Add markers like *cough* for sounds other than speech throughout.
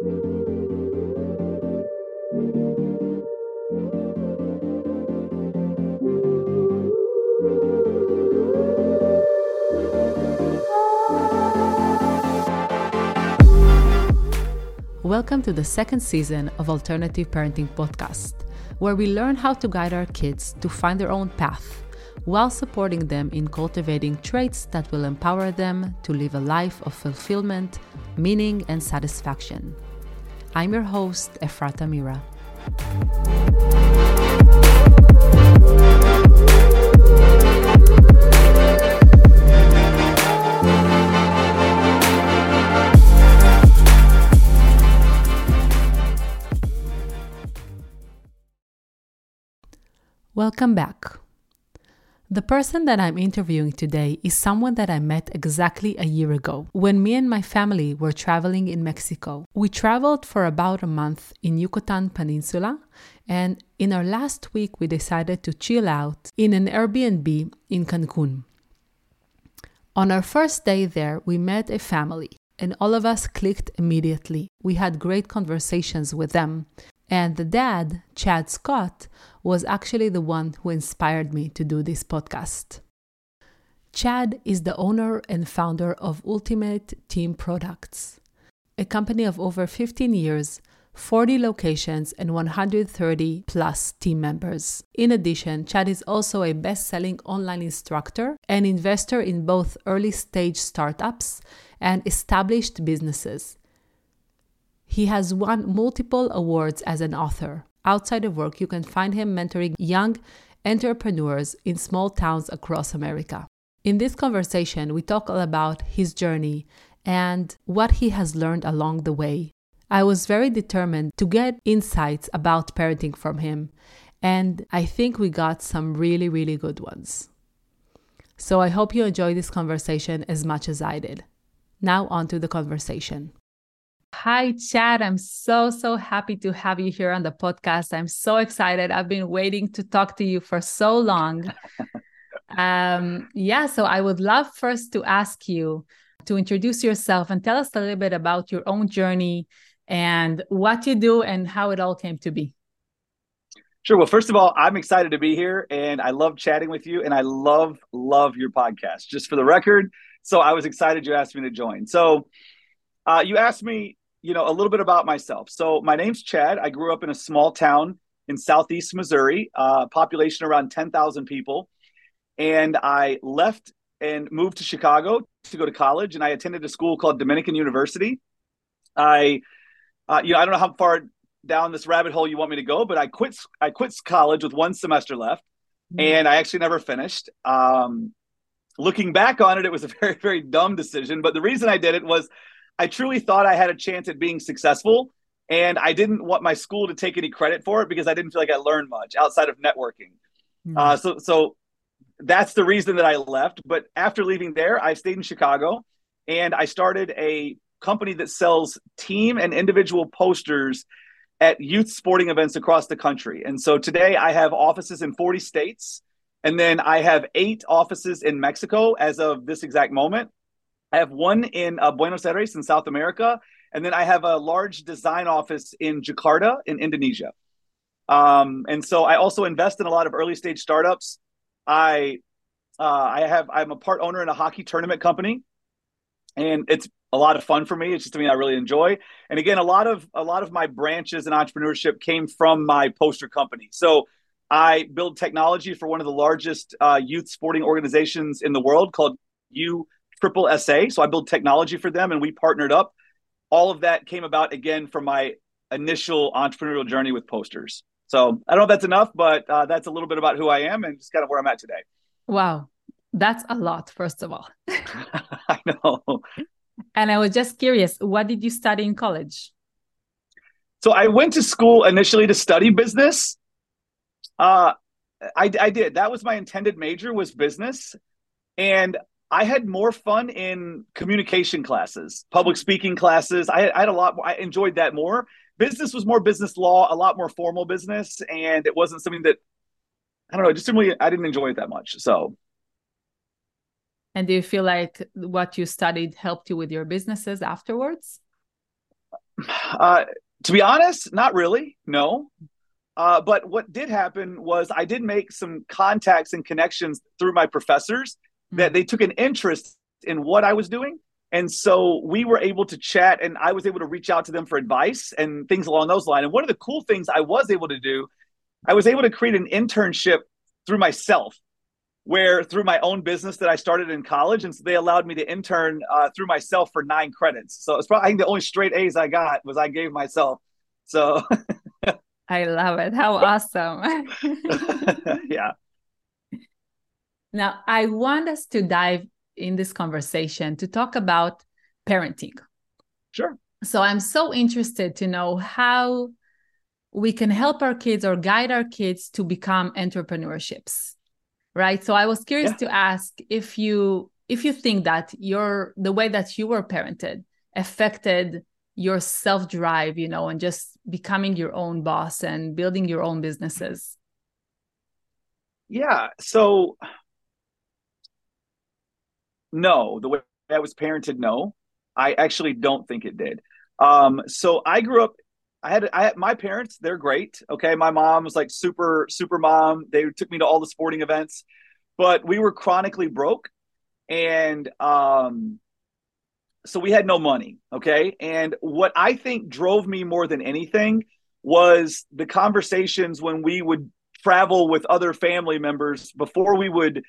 Welcome to the second season of Alternative Parenting Podcast, where we learn how to guide our kids to find their own path while supporting them in cultivating traits that will empower them to live a life of fulfillment, meaning, and satisfaction. I'm your host, Efrata Mira. Welcome back. The person that I'm interviewing today is someone that I met exactly a year ago when me and my family were traveling in Mexico. We traveled for about a month in Yucatan Peninsula, and in our last week, we decided to chill out in an Airbnb in Cancun. On our first day there, we met a family, and all of us clicked immediately. We had great conversations with them, and the dad, Chad Scott, was actually the one who inspired me to do this podcast. Chad is the owner and founder of Ultimate Team Products, a company of over 15 years, 40 locations, and 130 plus team members. In addition, Chad is also a best selling online instructor and investor in both early stage startups and established businesses. He has won multiple awards as an author. Outside of work, you can find him mentoring young entrepreneurs in small towns across America. In this conversation, we talk all about his journey and what he has learned along the way. I was very determined to get insights about parenting from him, and I think we got some really, really good ones. So I hope you enjoy this conversation as much as I did. Now, on to the conversation. Hi, Chad. I'm so, so happy to have you here on the podcast. I'm so excited. I've been waiting to talk to you for so long. um, yeah, so I would love first to ask you to introduce yourself and tell us a little bit about your own journey and what you do and how it all came to be. Sure. Well, first of all, I'm excited to be here and I love chatting with you and I love, love your podcast, just for the record. So I was excited you asked me to join. So uh, you asked me you know, a little bit about myself. So my name's Chad. I grew up in a small town in southeast Missouri, uh, population around 10,000 people. And I left and moved to Chicago to go to college. And I attended a school called Dominican University. I, uh, you know, I don't know how far down this rabbit hole you want me to go, but I quit. I quit college with one semester left, mm-hmm. and I actually never finished. Um, looking back on it, it was a *laughs* very, very dumb decision. But the reason I did it was I truly thought I had a chance at being successful. And I didn't want my school to take any credit for it because I didn't feel like I learned much outside of networking. Mm-hmm. Uh, so, so that's the reason that I left. But after leaving there, I stayed in Chicago and I started a company that sells team and individual posters at youth sporting events across the country. And so today I have offices in 40 states. And then I have eight offices in Mexico as of this exact moment. I have one in uh, Buenos Aires in South America, and then I have a large design office in Jakarta in Indonesia. Um, and so I also invest in a lot of early stage startups. I uh, I have I'm a part owner in a hockey tournament company, and it's a lot of fun for me. It's just something I really enjoy. And again, a lot of a lot of my branches in entrepreneurship came from my poster company. So I build technology for one of the largest uh, youth sporting organizations in the world called U Triple SA. So I build technology for them and we partnered up. All of that came about again from my initial entrepreneurial journey with posters. So I don't know if that's enough, but uh, that's a little bit about who I am and just kind of where I'm at today. Wow. That's a lot, first of all. *laughs* *laughs* I know. And I was just curious, what did you study in college? So I went to school initially to study business. Uh, I, I did. That was my intended major was business. And I had more fun in communication classes, public speaking classes. I, I had a lot more, I enjoyed that more. Business was more business law, a lot more formal business, and it wasn't something that I don't know, just simply I didn't enjoy it that much. So and do you feel like what you studied helped you with your businesses afterwards? Uh, to be honest, not really. No. Uh, but what did happen was I did make some contacts and connections through my professors. That they took an interest in what I was doing. And so we were able to chat and I was able to reach out to them for advice and things along those lines. And one of the cool things I was able to do, I was able to create an internship through myself where through my own business that I started in college, and so they allowed me to intern uh, through myself for nine credits. So it's probably I think the only straight A's I got was I gave myself. So *laughs* I love it. How awesome! *laughs* yeah. Now I want us to dive in this conversation to talk about parenting. Sure. So I'm so interested to know how we can help our kids or guide our kids to become entrepreneurships right so i was curious yeah. to ask if you if you think that your the way that you were parented affected your self drive you know and just becoming your own boss and building your own businesses yeah so no the way i was parented no i actually don't think it did um so i grew up I had I had my parents, they're great. Okay. My mom was like super, super mom. They took me to all the sporting events, but we were chronically broke. And um so we had no money. Okay. And what I think drove me more than anything was the conversations when we would travel with other family members before we would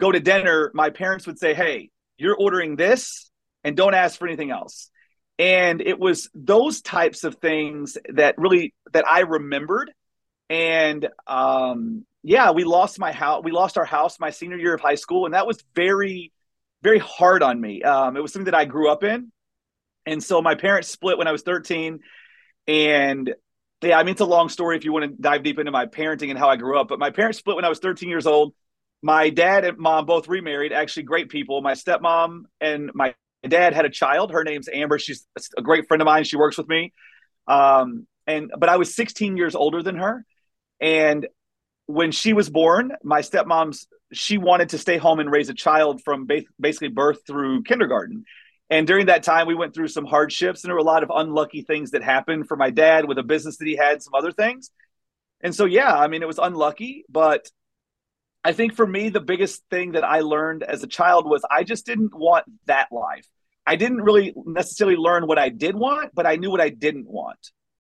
go to dinner, my parents would say, Hey, you're ordering this and don't ask for anything else. And it was those types of things that really that i remembered. And um yeah we lost my house we lost our house my senior year of high school and that was very very hard on me. Um it was something that i grew up in. And so my parents split when i was 13 and yeah i mean it's a long story if you want to dive deep into my parenting and how i grew up but my parents split when i was 13 years old my dad and mom both remarried actually great people my stepmom and my dad had a child. Her name's Amber. She's a great friend of mine. She works with me. Um, and but I was 16 years older than her. And when she was born, my stepmom's she wanted to stay home and raise a child from basically birth through kindergarten. And during that time, we went through some hardships, and there were a lot of unlucky things that happened for my dad with a business that he had, some other things. And so, yeah, I mean, it was unlucky, but I think for me, the biggest thing that I learned as a child was I just didn't want that life. I didn't really necessarily learn what I did want, but I knew what I didn't want.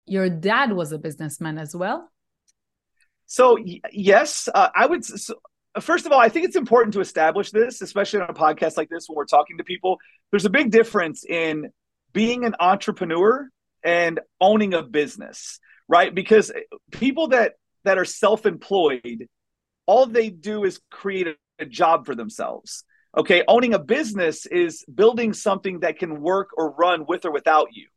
Your dad was a businessman as well. So y- yes, uh, I would. So, first of all, I think it's important to establish this, especially on a podcast like this when we're talking to people. There's a big difference in being an entrepreneur and owning a business, right? Because people that that are self-employed all they do is create a, a job for themselves. Okay, owning a business is building something that can work or run with or without you.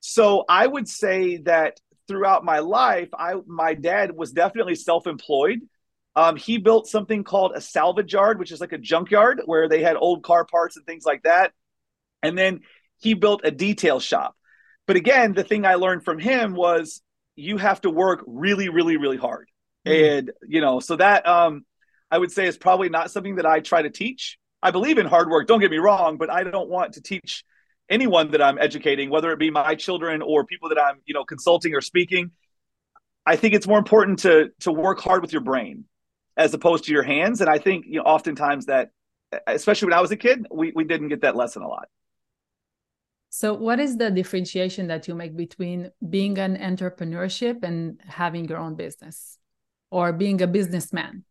So I would say that throughout my life, I my dad was definitely self-employed. Um, he built something called a salvage yard, which is like a junkyard where they had old car parts and things like that. And then he built a detail shop. But again, the thing I learned from him was you have to work really, really, really hard. And, you know, so that um, I would say is probably not something that I try to teach. I believe in hard work, don't get me wrong, but I don't want to teach anyone that I'm educating, whether it be my children or people that I'm, you know, consulting or speaking. I think it's more important to to work hard with your brain as opposed to your hands. And I think, you know, oftentimes that especially when I was a kid, we, we didn't get that lesson a lot. So, what is the differentiation that you make between being an entrepreneurship and having your own business? Or being a businessman?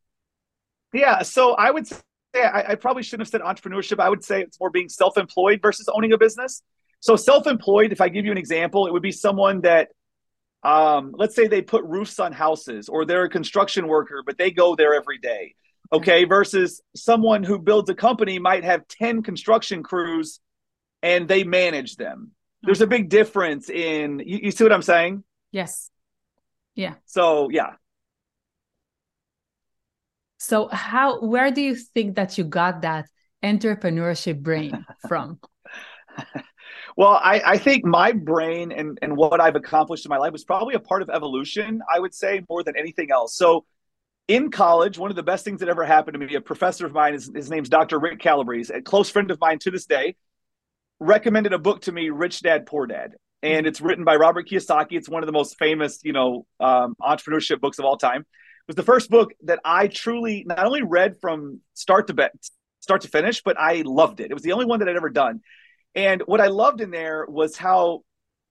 Yeah, so I would say I, I, probably shouldn't have said entrepreneurship. I would say it's more being self-employed versus owning a business. So self-employed, if I give you an example, it would be someone that um, let's say they put roofs on houses or they're a construction worker, but they go there every day. Okay. Versus someone who builds a company might have 10 construction crews and they manage them. There's a big difference in, you, you see what I'm saying? Yes. Yeah. So, yeah. So how where do you think that you got that entrepreneurship brain from? *laughs* well, I, I think my brain and, and what I've accomplished in my life was probably a part of evolution, I would say, more than anything else. So in college, one of the best things that ever happened to me, a professor of mine, his, his name's Dr. Rick Calabrese, a close friend of mine to this day, recommended a book to me, Rich Dad, Poor Dad. and mm-hmm. it's written by Robert Kiyosaki. It's one of the most famous, you know, um, entrepreneurship books of all time. Was the first book that I truly not only read from start to be- start to finish, but I loved it. It was the only one that I'd ever done. And what I loved in there was how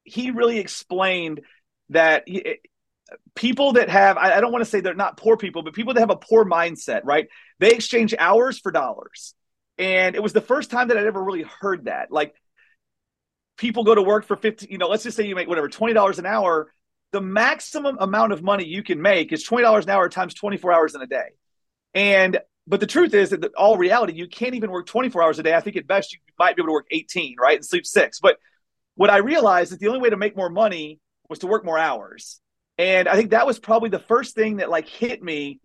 he really explained that he, people that have I, I don't want to say they're not poor people, but people that have a poor mindset, right? They exchange hours for dollars. And it was the first time that I'd ever really heard that. Like people go to work for 50, you know, let's just say you make whatever, $20 an hour. The maximum amount of money you can make is $20 an hour times 24 hours in a day. And but the truth is that the, all reality, you can't even work 24 hours a day. I think at best you might be able to work 18, right? And sleep six. But what I realized is the only way to make more money was to work more hours. And I think that was probably the first thing that like hit me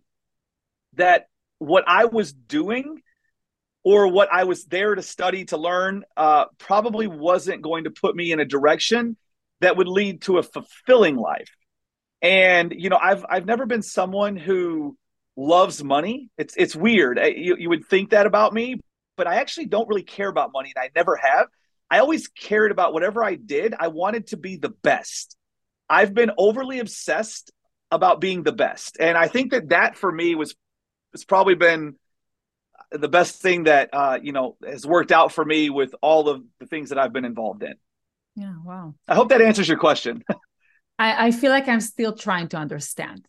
that what I was doing or what I was there to study to learn uh, probably wasn't going to put me in a direction that would lead to a fulfilling life. And you know, I've I've never been someone who loves money. It's it's weird. I, you you would think that about me, but I actually don't really care about money, and I never have. I always cared about whatever I did. I wanted to be the best. I've been overly obsessed about being the best, and I think that that for me was has probably been the best thing that uh, you know has worked out for me with all of the things that I've been involved in. Yeah, wow. I hope that answers your question. *laughs* I, I feel like I'm still trying to understand.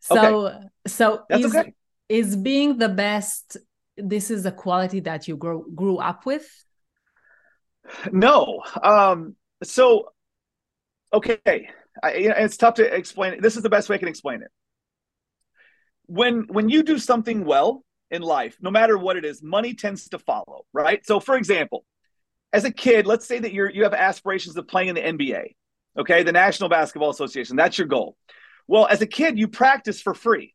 So, okay. so That's is, okay. is being the best. This is a quality that you grew grew up with. No. Um. So, okay. I, it's tough to explain. This is the best way I can explain it. When when you do something well, in life, no matter what it is, money tends to follow, right? So, for example, as a kid, let's say that you're you have aspirations of playing in the NBA, okay, the National Basketball Association. That's your goal. Well, as a kid, you practice for free,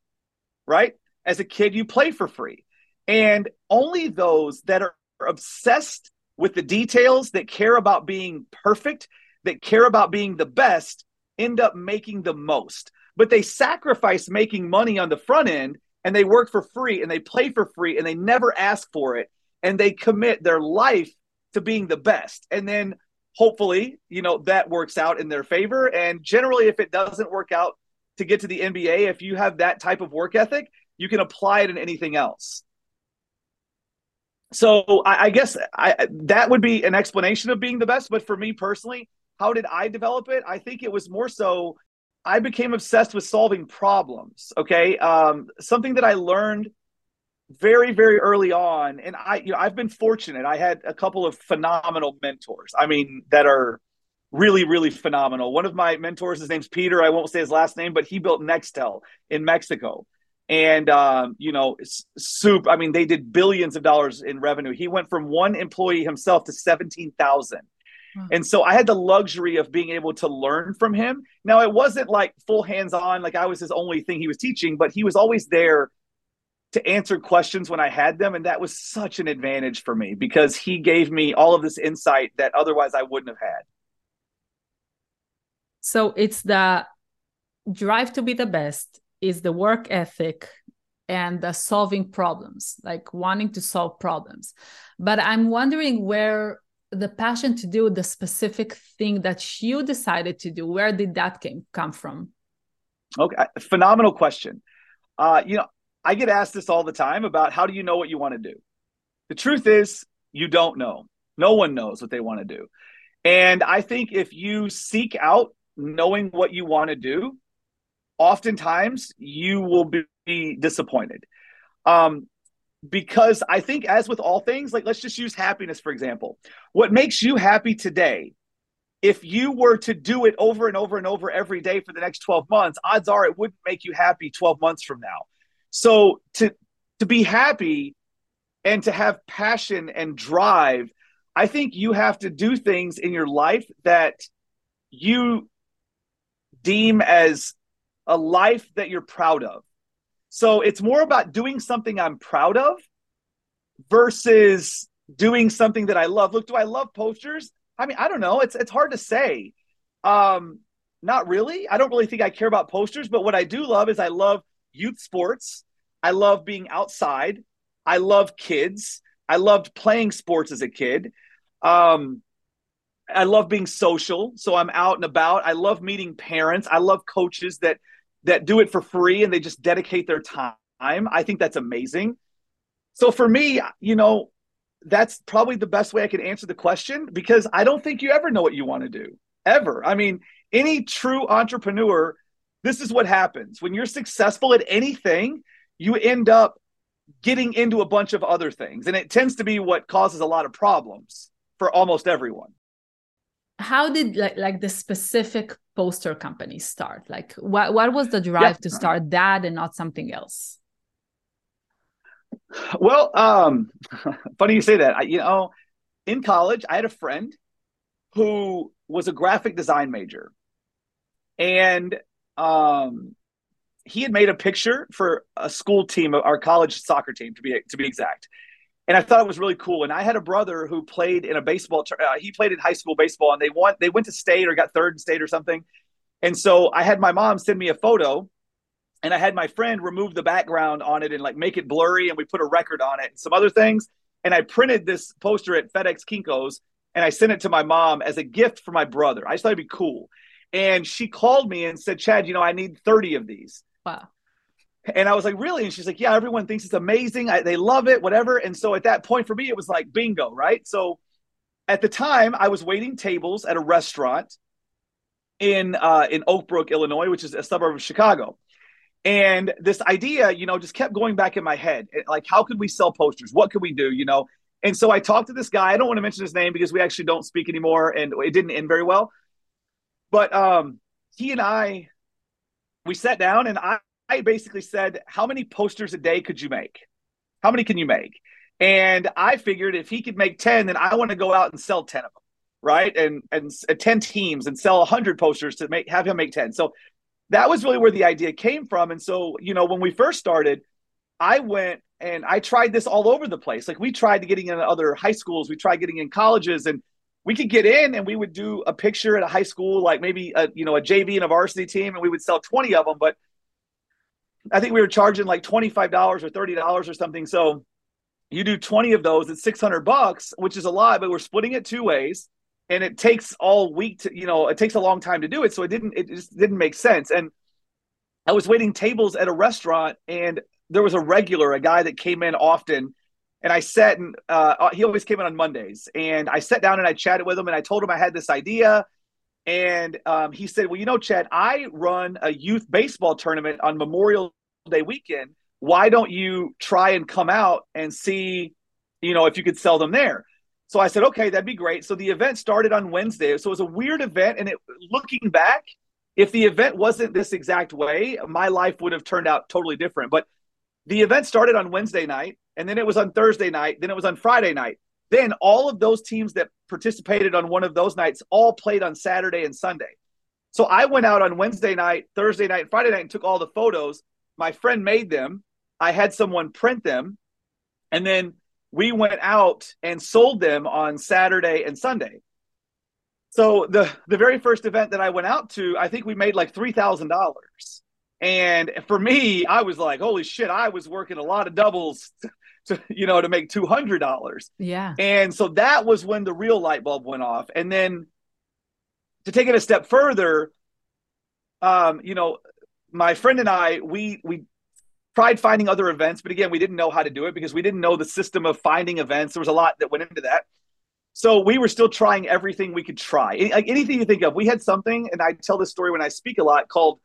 right? As a kid, you play for free, and only those that are obsessed with the details, that care about being perfect, that care about being the best, end up making the most. But they sacrifice making money on the front end and they work for free and they play for free and they never ask for it and they commit their life to being the best. And then hopefully you know that works out in their favor. And generally if it doesn't work out to get to the nba if you have that type of work ethic you can apply it in anything else. So I, I guess I, that would be an explanation of being the best. But for me personally how did i develop it? I think it was more so I became obsessed with solving problems. Okay, um, something that I learned very very early on, and I you know I've been fortunate. I had a couple of phenomenal mentors. I mean that are really really phenomenal. One of my mentors, his name's Peter. I won't say his last name, but he built Nextel in Mexico. And um, you know, soup. I mean, they did billions of dollars in revenue. He went from one employee himself to seventeen thousand and so I had the luxury of being able to learn from him. Now, it wasn't like full hands on, like I was his only thing he was teaching, but he was always there to answer questions when I had them. And that was such an advantage for me because he gave me all of this insight that otherwise I wouldn't have had. So it's the drive to be the best, is the work ethic and the solving problems, like wanting to solve problems. But I'm wondering where the passion to do the specific thing that you decided to do where did that came come from okay phenomenal question uh, you know i get asked this all the time about how do you know what you want to do? The truth is you don't know. No one knows what they want to do. And i think if you seek out knowing what you want to do oftentimes you will be disappointed. Um, because I think, as with all things, like let's just use happiness for example. What makes you happy today, if you were to do it over and over and over every day for the next 12 months, odds are it wouldn't make you happy 12 months from now. So to to be happy and to have passion and drive, I think you have to do things in your life that you deem as a life that you're proud of. So it's more about doing something I'm proud of versus doing something that I love. Look, do I love posters? I mean, I don't know. It's it's hard to say. Um, not really. I don't really think I care about posters, but what I do love is I love youth sports. I love being outside. I love kids. I loved playing sports as a kid. Um, I love being social, so I'm out and about. I love meeting parents. I love coaches that that do it for free and they just dedicate their time. I think that's amazing. So for me, you know, that's probably the best way I can answer the question because I don't think you ever know what you want to do ever. I mean, any true entrepreneur, this is what happens. When you're successful at anything, you end up getting into a bunch of other things. And it tends to be what causes a lot of problems for almost everyone. How did like, like the specific poster company start? Like what, what was the drive yeah. to start that and not something else? Well, um, *laughs* funny you say that. I, you know, in college, I had a friend who was a graphic design major, and um, he had made a picture for a school team, our college soccer team, to be to be exact. And I thought it was really cool. And I had a brother who played in a baseball. Uh, he played in high school baseball, and they went they went to state or got third in state or something. And so I had my mom send me a photo and I had my friend remove the background on it and like make it blurry, and we put a record on it and some other things. And I printed this poster at FedEx Kinkos and I sent it to my mom as a gift for my brother. I just thought it'd be cool. And she called me and said, Chad, you know, I need 30 of these. Wow. And I was like, really? And she's like, yeah, everyone thinks it's amazing. I, they love it, whatever. And so at that point for me, it was like bingo, right? So at the time, I was waiting tables at a restaurant in uh, in Oak Brook, Illinois, which is a suburb of Chicago. And this idea, you know, just kept going back in my head. Like, how could we sell posters? What could we do? You know? And so I talked to this guy. I don't want to mention his name because we actually don't speak anymore and it didn't end very well. But um, he and I, we sat down and I, I basically said, How many posters a day could you make? How many can you make? And I figured if he could make 10, then I want to go out and sell 10 of them right? And and uh, 10 teams and sell 100 posters to make have him make 10. So that was really where the idea came from. And so, you know, when we first started, I went and I tried this all over the place. Like we tried getting in other high schools, we tried getting in colleges, and we could get in and we would do a picture at a high school, like maybe a you know a JV and a varsity team, and we would sell twenty of them. But I think we were charging like twenty five dollars or thirty dollars or something. So you do twenty of those, it's six hundred bucks, which is a lot, but we're splitting it two ways and it takes all week to you know it takes a long time to do it so it didn't it just didn't make sense and i was waiting tables at a restaurant and there was a regular a guy that came in often and i sat and uh, he always came in on mondays and i sat down and i chatted with him and i told him i had this idea and um, he said well you know chad i run a youth baseball tournament on memorial day weekend why don't you try and come out and see you know if you could sell them there so I said, okay, that'd be great. So the event started on Wednesday. So it was a weird event. And it, looking back, if the event wasn't this exact way, my life would have turned out totally different. But the event started on Wednesday night, and then it was on Thursday night, then it was on Friday night. Then all of those teams that participated on one of those nights all played on Saturday and Sunday. So I went out on Wednesday night, Thursday night, Friday night, and took all the photos. My friend made them. I had someone print them. And then we went out and sold them on Saturday and Sunday. So the the very first event that I went out to, I think we made like three thousand dollars. And for me, I was like, holy shit, I was working a lot of doubles to, you know, to make two hundred dollars. Yeah. And so that was when the real light bulb went off. And then to take it a step further, um, you know, my friend and I, we we tried finding other events, but again, we didn't know how to do it because we didn't know the system of finding events. There was a lot that went into that. So we were still trying everything we could try. Like anything you think of, we had something, and I tell this story when I speak a lot called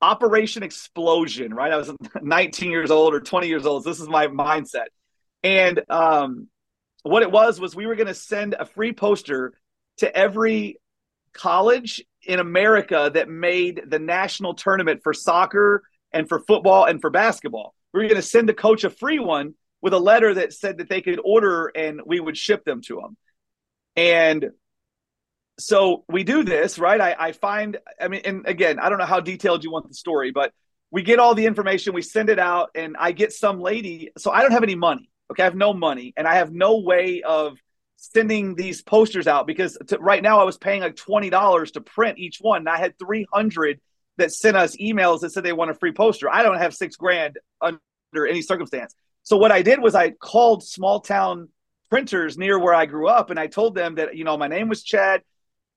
Operation Explosion, right? I was *laughs* 19 years old or 20 years old. So this is my mindset. And um, what it was was we were going to send a free poster to every college in America that made the national tournament for soccer and for football and for basketball. We were going to send the coach a free one with a letter that said that they could order and we would ship them to them. And so we do this, right? I, I find, I mean, and again, I don't know how detailed you want the story, but we get all the information, we send it out, and I get some lady. So I don't have any money. Okay. I have no money and I have no way of sending these posters out because to, right now I was paying like $20 to print each one. And I had 300 that sent us emails that said they want a free poster. I don't have six grand under any circumstance. So what I did was I called small town printers near where I grew up and I told them that, you know, my name was Chad.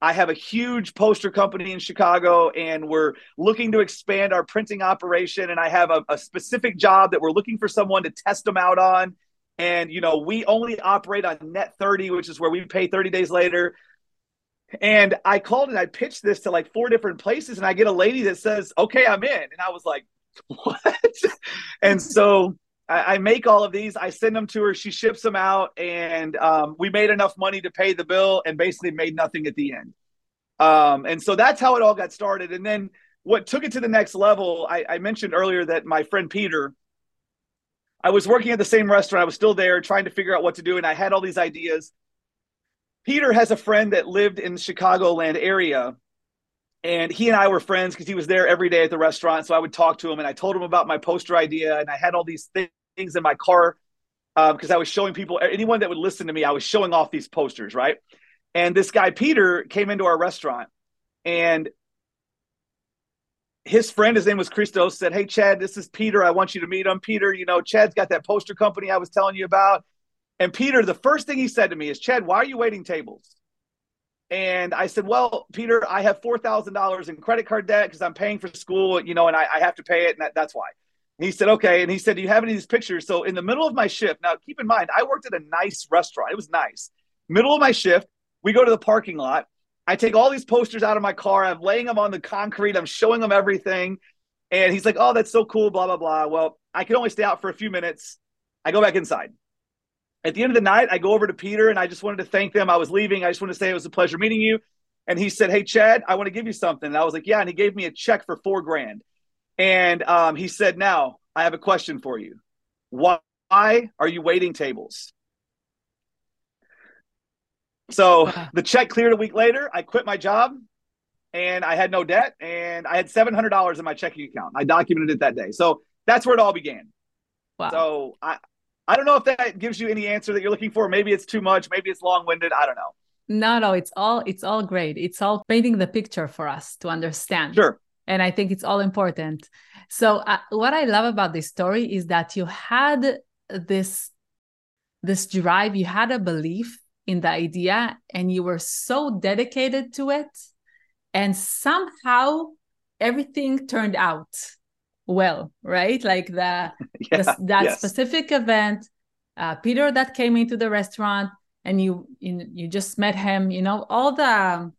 I have a huge poster company in Chicago and we're looking to expand our printing operation. And I have a, a, specific job that we're looking for someone to test them out on. And, you know, we only operate on net 30, which is where we pay 30 days later. And I called and I pitched this to like four different places. And I get a lady that says, okay, I'm in. And I was like, *laughs* what? and so I, I, make all of these. I send them to her. She ships them out, and um, we made enough money to pay the bill, and basically made nothing at the end. Um, and so that's how it all got started. And then what took it to the next level, I, I mentioned earlier that my friend Peter, I was working at the same restaurant. I was still there trying to figure out what to do, and I had all these ideas. Peter has a friend that lived in the Chicagoland area, and he and I were friends because he was there every day at the restaurant. So I would talk to him, and I told him about my poster idea, and I had all these things in my car because um, I was showing people anyone that would listen to me. I was showing off these posters, right? And this guy Peter came into our restaurant, and his friend, his name was Christos, said, Hey, Chad, this is Peter. I want you to meet him. Peter, you know, Chad's got that poster company I was telling you about. And Peter, the first thing he said to me is, Chad, why are you waiting tables? And I said, Well, Peter, I have $4,000 in credit card debt because I'm paying for school, you know, and I, I have to pay it. And that, that's why. And he said, Okay. And he said, Do you have any of these pictures? So in the middle of my shift, now keep in mind, I worked at a nice restaurant. It was nice. Middle of my shift, we go to the parking lot. I take all these posters out of my car. I'm laying them on the concrete. I'm showing them everything. And he's like, Oh, that's so cool, blah, blah, blah. Well, I can only stay out for a few minutes. I go back inside at the end of the night, I go over to Peter and I just wanted to thank them. I was leaving. I just want to say it was a pleasure meeting you. And he said, Hey, Chad, I want to give you something. And I was like, Yeah. And he gave me a check for four grand. And um, he said, Now I have a question for you. Why are you waiting tables? So *laughs* *laughs* the check cleared a week later. I quit my job and I had no debt and I had $700 in my checking account. I documented it that day. So that's where it all began. Wow. So I, I don't know if that gives you any answer that you're looking for. Maybe it's too much. Maybe it's long winded. I don't know. No, no, it's all it's all great. It's all painting the picture for us to understand. Sure. And I think it's all important. So uh, what I love about this story is that you had this this drive, you had a belief in the idea and you were so dedicated to it and somehow everything turned out well, right? Like the, *laughs* yeah, the that yes. specific event, uh, Peter that came into the restaurant, and you, you you just met him. You know, all the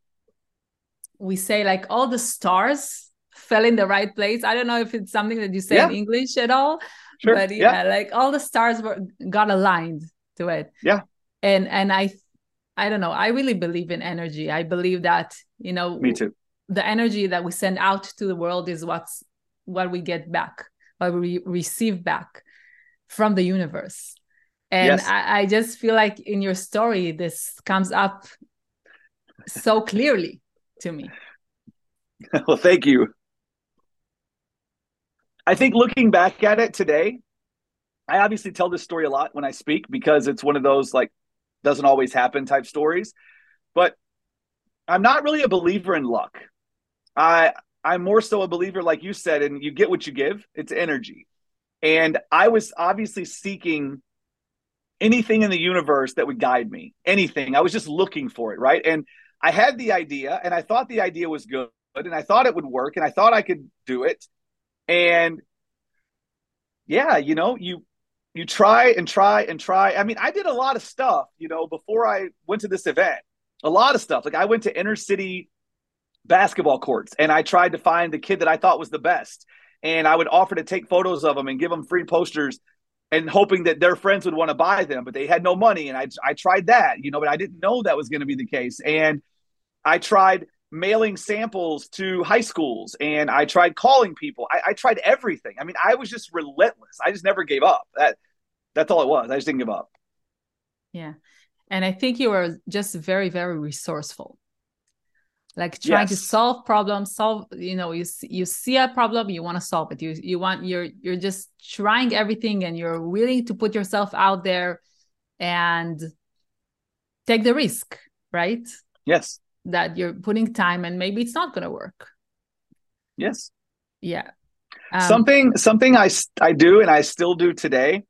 we say like all the stars fell in the right place. I don't know if it's something that you say yeah. in English at all, sure. but yeah, yeah, like all the stars were got aligned to it. Yeah, and and I I don't know. I really believe in energy. I believe that you know. Me too. The energy that we send out to the world is what's what we get back, what we receive back from the universe. And yes. I, I just feel like in your story, this comes up so clearly to me. *laughs* Well, thank you. I think looking back at it today, I obviously tell this story a lot when I speak because it's one of those like doesn't always happen type stories. But I'm not really a believer in luck. I I'm more so a believer, like you said, and you get what you give. It's energy. And I was obviously seeking anything in the universe that would guide me, anything. I was just looking for it, right? And I had the idea, and I thought the idea was good, and I thought it would work, and I thought I could do it. And yeah, you know, you you try and try and try. I mean, I did a lot of stuff, you know, before I went to this event. A lot of stuff. Like I went to inner city basketball courts and I tried to find the kid that I thought was the best. And I would offer to take photos of them and give them free posters and hoping that their friends would want to buy them, but they had no money. And I, I tried that, you know, but I didn't know that was going to be the case. And I tried mailing samples to high schools and I tried calling people. I, I tried everything. I mean, I was just relentless. I just never gave up. That that's all it was. I just didn't give up. Yeah. And I think you were just very, very resourceful like trying yes. to solve problems solve you know you you see a problem you want to solve it you you want you're you're just trying everything and you're willing to put yourself out there and take the risk right yes that you're putting time and maybe it's not going to work yes yeah um, something something i i do and i still do today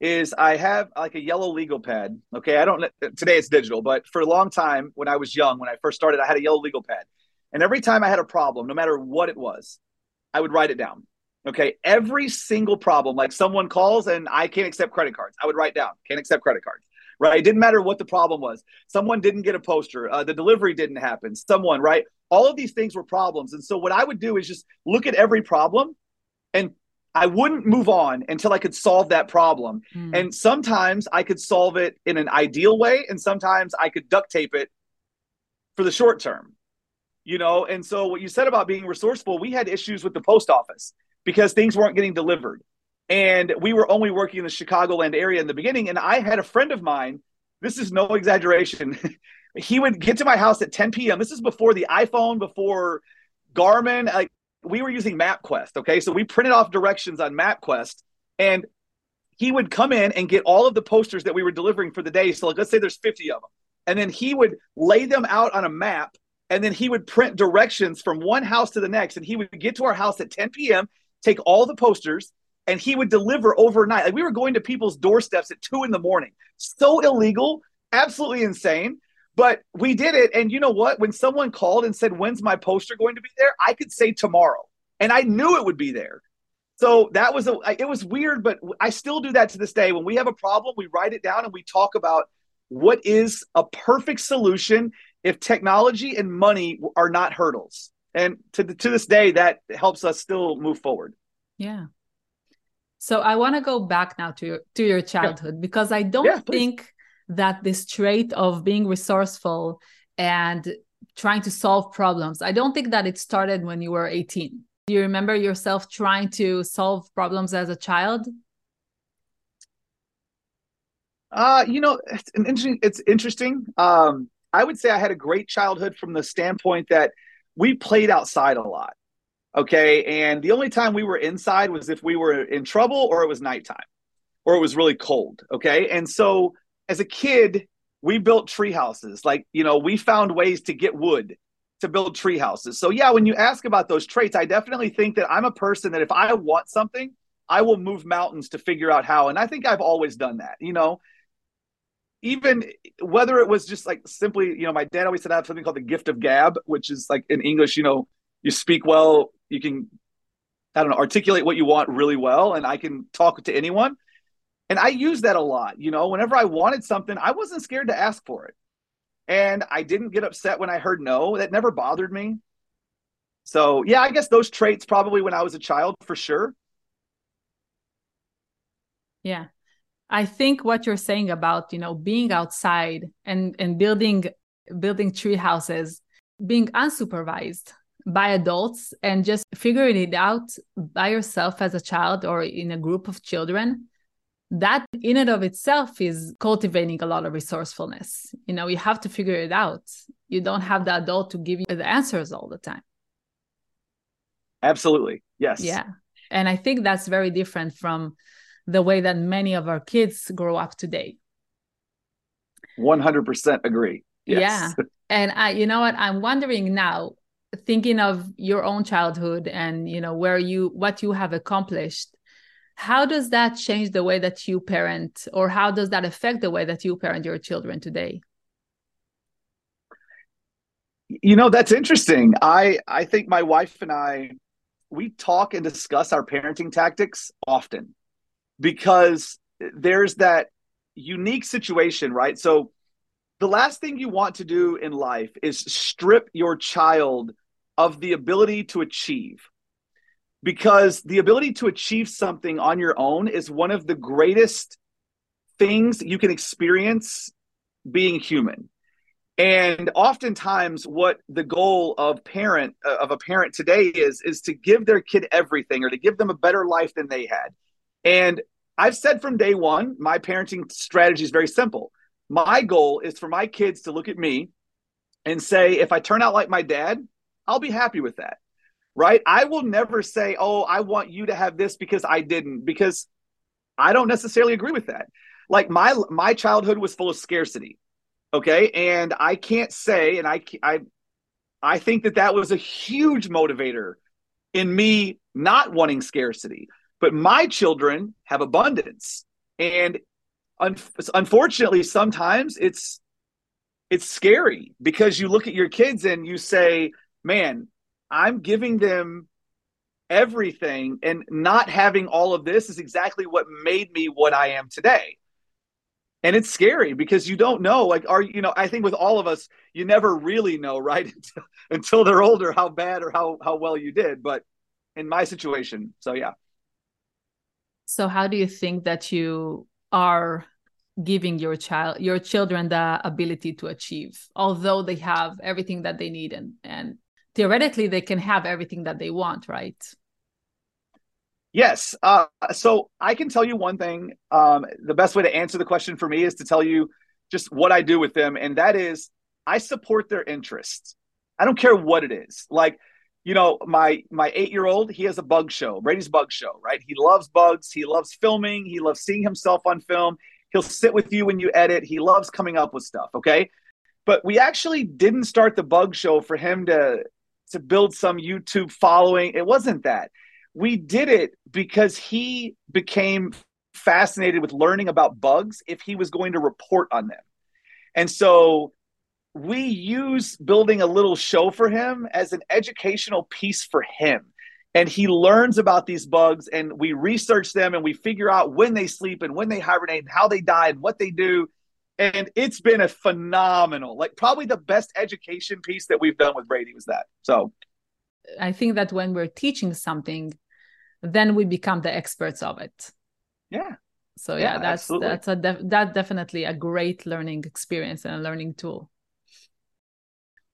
is I have like a yellow legal pad. Okay, I don't today it's digital, but for a long time when I was young, when I first started, I had a yellow legal pad, and every time I had a problem, no matter what it was, I would write it down. Okay, every single problem, like someone calls and I can't accept credit cards, I would write down can't accept credit cards. Right, it didn't matter what the problem was. Someone didn't get a poster, uh, the delivery didn't happen. Someone, right? All of these things were problems, and so what I would do is just look at every problem and I wouldn't move on until I could solve that problem. Mm. And sometimes I could solve it in an ideal way, and sometimes I could duct tape it for the short term. You know, and so what you said about being resourceful, we had issues with the post office because things weren't getting delivered. And we were only working in the Chicagoland area in the beginning. And I had a friend of mine, this is no exaggeration. *laughs* he would get to my house at 10 p.m. This is before the iPhone, before Garmin. Like we were using MapQuest. Okay. So we printed off directions on MapQuest and he would come in and get all of the posters that we were delivering for the day. So like, let's say there's 50 of them. And then he would lay them out on a map and then he would print directions from one house to the next. And he would get to our house at 10 p.m., take all the posters, and he would deliver overnight. Like we were going to people's doorsteps at two in the morning. So illegal, absolutely insane. But we did it. And you know what? When someone called and said, When's my poster going to be there? I could say tomorrow. And I knew it would be there. So that was a, it was weird, but I still do that to this day. When we have a problem, we write it down and we talk about what is a perfect solution if technology and money are not hurdles. And to, to this day, that helps us still move forward. Yeah. So I want to go back now to your, to your childhood yeah. because I don't yeah, think that this trait of being resourceful and trying to solve problems, I don't think that it started when you were 18. Do you remember yourself trying to solve problems as a child? Uh, you know, it's interesting. It's interesting. Um, I would say I had a great childhood from the standpoint that we played outside a lot. Okay. And the only time we were inside was if we were in trouble or it was nighttime or it was really cold. Okay. And so as a kid, we built tree houses. Like, you know, we found ways to get wood to build tree houses. So, yeah, when you ask about those traits, I definitely think that I'm a person that if I want something, I will move mountains to figure out how. And I think I've always done that, you know. Even whether it was just like simply, you know, my dad always said I have something called the gift of gab, which is like in English, you know, you speak well, you can, I don't know, articulate what you want really well, and I can talk to anyone. And I use that a lot. You know, whenever I wanted something, I wasn't scared to ask for it. And I didn't get upset when I heard no. That never bothered me. So, yeah, I guess those traits probably when I was a child for sure. Yeah. I think what you're saying about, you know, being outside and and building building tree houses, being unsupervised by adults and just figuring it out by yourself as a child or in a group of children that in and of itself is cultivating a lot of resourcefulness. You know, you have to figure it out. You don't have the adult to give you the answers all the time. Absolutely. Yes. Yeah. And I think that's very different from the way that many of our kids grow up today. 100% agree. Yes. Yeah. And I, you know what? I'm wondering now, thinking of your own childhood and, you know, where you, what you have accomplished how does that change the way that you parent? Or how does that affect the way that you parent your children today? You know that's interesting. I i think my wife and i we talk and discuss our parenting tactics often because there's that unique situation right? So the last thing you want to do in life is strip your child of the ability to achieve. Because the ability to achieve something on your own is one of the greatest things you can experience being human. And oftentimes what the goal of parent uh, of a parent today is is to give their kid everything or to give them a better life than they had. And i've said from day one my parenting strategy is very simple my goal is for my kids to look at me and say if i turn out like my dad i'll be happy with that right? I will never say, oh, I want you to have this because I didn't, because I don't necessarily agree with that. Like my my childhood was full of scarcity, okay, and I can't say, and I I I think that that was a huge motivator in me not wanting scarcity. But my children have abundance, And un- unfortunately, sometimes it's it's scary because you look at your kids and you say, "Man, I'm giving them everything and not having all of this is exactly what made me what I am today." And it's scary because you don't know like are you know I think with all of us you never really know *laughs* right until, until they're older how bad or how how well you did but in my situation so yeah so how do you think that you are giving your child your children the ability to achieve although they have everything that they need and and theoretically they can have everything that they want right? Yes uh, so i can tell you one thing um, the best way to answer the question for me is to tell you just what i do with them and that is i support their interests. I don't care what it is. Like you know my my eight year old he has a bug show brady's bug show right he loves bugs he loves filming he loves seeing himself on film He'll sit with you when you edit. He loves coming up with stuff. Okay. But we actually didn't start the bug show for him to to build some YouTube following. It wasn't that. We did it because he became fascinated with learning about bugs if he was going to report on them. And so we use building a little show for him as an educational piece for him. And he learns about these bugs and we research them and we figure out when they sleep and when they hibernate and how they die and what they do. And it's been a phenomenal like probably the best education piece that we've done with brady was that so. I think that when we're teaching something then we become the experts of it. Yeah. So yeah, yeah that's absolutely. that's a def- that's definitely a great learning experience and a learning tool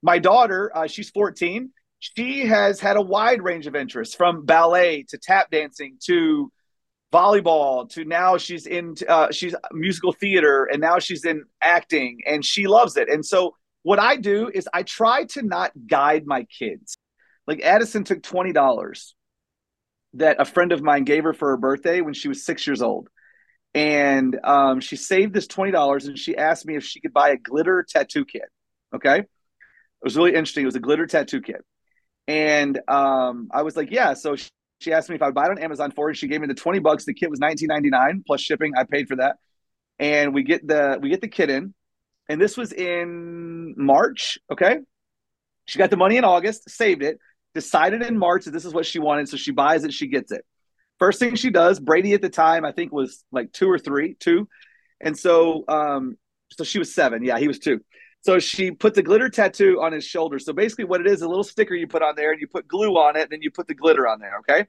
my daughter uh, she's 14 she has had a wide range of interests from ballet to tap dancing to volleyball to now she's in uh, she's musical theater and now she's in acting and she loves it. And so what i do is i try to not guide my kids. Like addison took $20 that a friend of mine gave her for her birthday when she was six years old. And um, she saved this $20 and she asked me if she could buy a glitter tattoo kit okay was really interesting it was a glitter tattoo kit and um, I was like, yeah. So she, she asked me if I would buy it on Amazon for her. She gave me the 20 bucks. The kit was 19.99 plus shipping. I paid for that. And we get the we get the kit in. And this was in March. Okay. She got the money in August, saved it, decided in March that this is what she wanted. So she buys it, she gets it. First thing she does, Brady at the time, I think was like two or three, two. And so um, so she was seven. Yeah, he was two. So she puts a glitter tattoo on his shoulder. So basically, what it is, a little sticker you put on there, and you put glue on it, and then you put the glitter on there. Okay.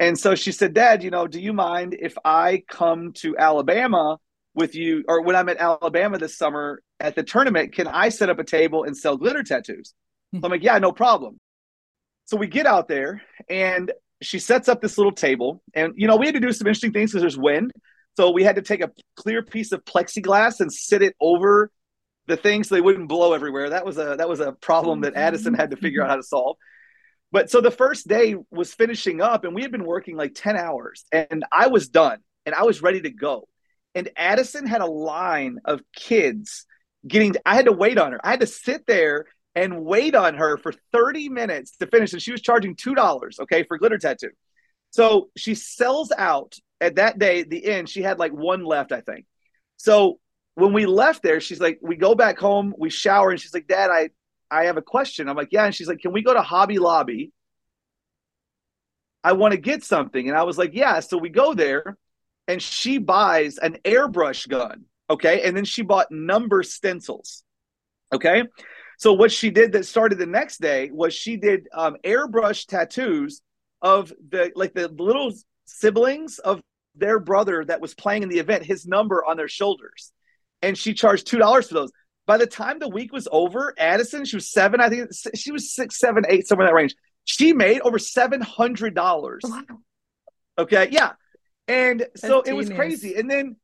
And so she said, Dad, you know, do you mind if I come to Alabama with you, or when I'm at Alabama this summer at the tournament, can I set up a table and sell glitter tattoos? Hmm. So I'm like, Yeah, no problem. So we get out there, and she sets up this little table, and you know, we had to do some interesting things because there's wind. So we had to take a clear piece of plexiglass and sit it over the things so they wouldn't blow everywhere. That was a that was a problem that Addison had to figure out how to solve. But so the first day was finishing up, and we had been working like 10 hours, and I was done and I was ready to go. And Addison had a line of kids getting, I had to wait on her. I had to sit there and wait on her for 30 minutes to finish. And she was charging $2, okay, for glitter tattoo. So she sells out at that day, the end, she had like one left, I think. So when we left there, she's like, we go back home, we shower, and she's like, Dad, I I have a question. I'm like, yeah, and she's like, can we go to Hobby Lobby? I want to get something, and I was like, yeah. So we go there, and she buys an airbrush gun, okay, and then she bought number stencils, okay. So what she did that started the next day was she did um, airbrush tattoos of the like the little siblings of their brother that was playing in the event, his number on their shoulders and she charged two dollars for those. By the time the week was over, Addison, she was seven, I think she was six, seven, eight, somewhere in that range. She made over seven hundred dollars. Wow. Okay, yeah, and That's so it was crazy. And then,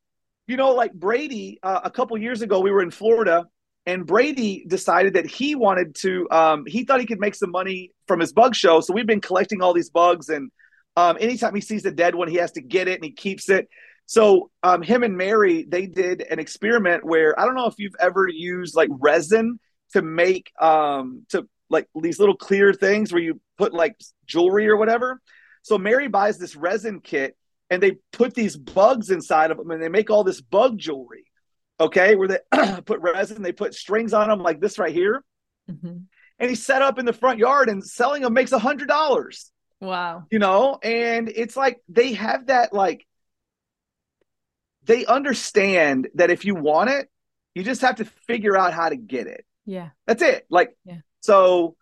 you know, like Brady, uh, a couple years ago, we were in Florida, and Brady decided that he wanted to. Um, he thought he could make some money from his bug show, so we've been collecting all these bugs and. Um, anytime he sees a dead one, he has to get it and he keeps it. So um, him and Mary, they did an experiment where I don't know if you've ever used like resin to make um, to like these little clear things where you put like jewelry or whatever. So Mary buys this resin kit and they put these bugs inside of them and they make all this bug jewelry. Okay, where they *clears throat* put resin, they put strings on them like this right here. Mm-hmm. And he set up in the front yard and selling them makes a hundred dollars. Wow. You know, and it's like they have that like they understand that if you want it, you just have to figure out how to get it. Yeah. That's it. Like yeah. so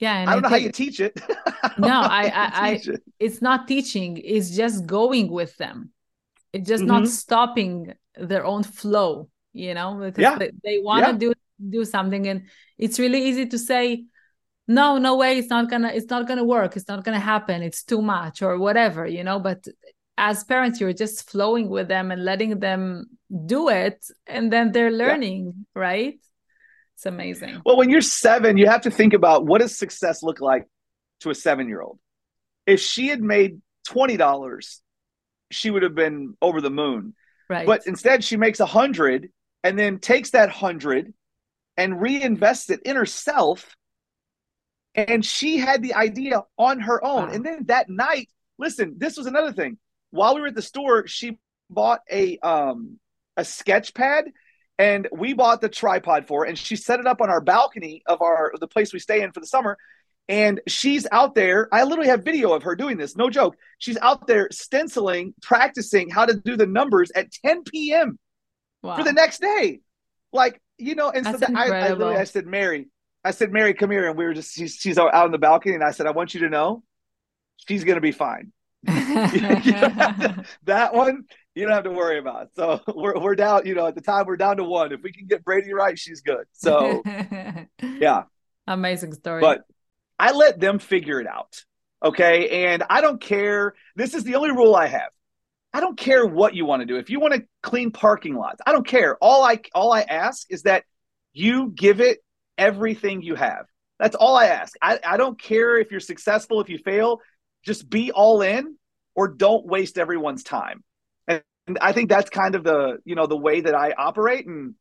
yeah, I don't I know how you teach it. *laughs* no, I, *laughs* I, I it. it's not teaching. It's just going with them. It's just mm-hmm. not stopping their own flow. You know, because yeah. they, they want to yeah. do do something, and it's really easy to say, no, no way, it's not gonna, it's not gonna work. It's not gonna happen. It's too much or whatever. You know, but as parents, you're just flowing with them and letting them do it, and then they're learning, yeah. right? It's amazing. Well, when you're seven, you have to think about what does success look like to a seven year old. If she had made twenty dollars, she would have been over the moon. Right. But instead, she makes a hundred and then takes that hundred and reinvests it in herself. And she had the idea on her own. Wow. And then that night, listen, this was another thing. While we were at the store, she bought a um a sketch pad and we bought the tripod for her and she set it up on our balcony of our the place we stay in for the summer and she's out there i literally have video of her doing this no joke she's out there stenciling practicing how to do the numbers at 10 p.m wow. for the next day. Like you know and That's so I, I literally i said mary i said mary come here and we were just she's, she's out on the balcony and i said i want you to know she's gonna be fine *laughs* that one you don't have to worry about. So *laughs* we're we're down, you know, at the time we're down to one. If we can get Brady right, she's good. So *laughs* yeah. Amazing story. But I let them figure it out. Okay. And I don't care. This is the only rule I have. I don't care what you want to do. If you want to clean parking lots, I don't care. All I all I ask is that you give it everything you have. That's all I ask. I, I don't care if you're successful, if you fail, just be all in or don't waste everyone's time. And I think that's kind of the, you know, the way that I operate. And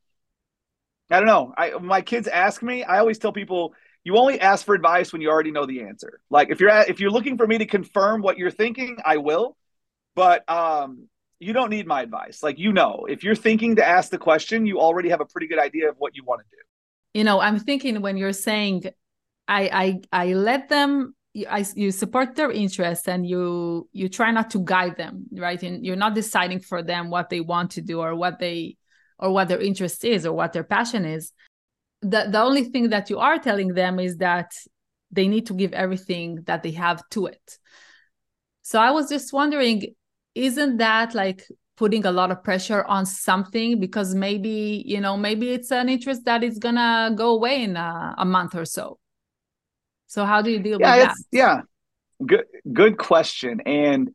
I don't know. I my kids ask me, I always tell people you only ask for advice when you already know the answer. Like if you're at, if you're looking for me to confirm what you're thinking, I will. But um you don't need my advice. Like you know, if you're thinking to ask the question, you already have a pretty good idea of what you want to do. You know, I'm thinking when you're saying I I I let them you, I, you support their interests and you you try not to guide them right? And you're not deciding for them what they want to do or what they or what their interest is or what their passion is. The the only thing that you are telling them is that they need to give everything that they have to it. So i was just wondering isn't that like putting a lot of pressure on something? Because maybe you know maybe it's an interest that is gonna go away in a, a month or so so how do you deal yeah, with that? Yeah, good good question, and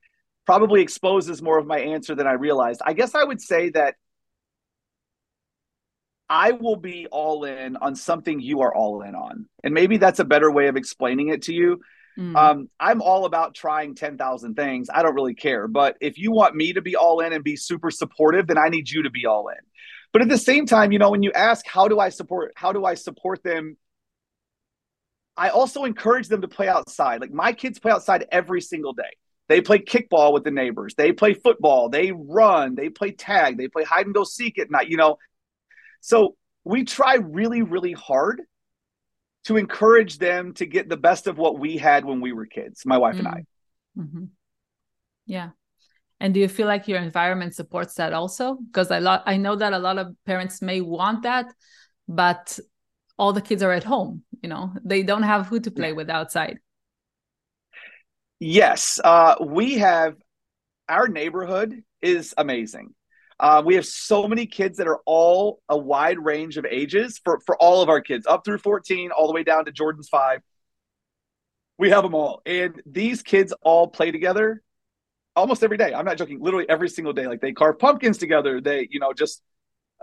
probably exposes more of my answer than I realized. I guess I would say that I will be all in on something you are all in on, and maybe that's a better way of explaining it to you. Mm. Um, I'm all about trying 10,000 things. I don't really care. But if you want me to be all in and be super supportive, then I need you to be all in. But at the same time, you know, when you ask, how do I support, how do I support them I also encourage them to play outside. Like my kids play outside every single day. They play kickball with the neighbors. They play football. They run. They play tag. They play hide and go seek at night, you know. So we try really, really hard to encourage them to get the best of what we had when we were kids, my wife mm-hmm. and I. Mm. Mm-hmm. Yeah. And do you feel like your environment supports that also? Because I lot I know that a lot of parents may want that, but all the kids are at home you know? They don't have who to play with outside. Yes uh, we have our neighborhood is amazing. Uh, we have so many kids that are all a wide range of ages for, for all of our kids up through 14 all the way down to jordan's five. We have them all and these kids all play together almost every day. I'm not joking literally every single day. Like they carve pumpkins together they you know just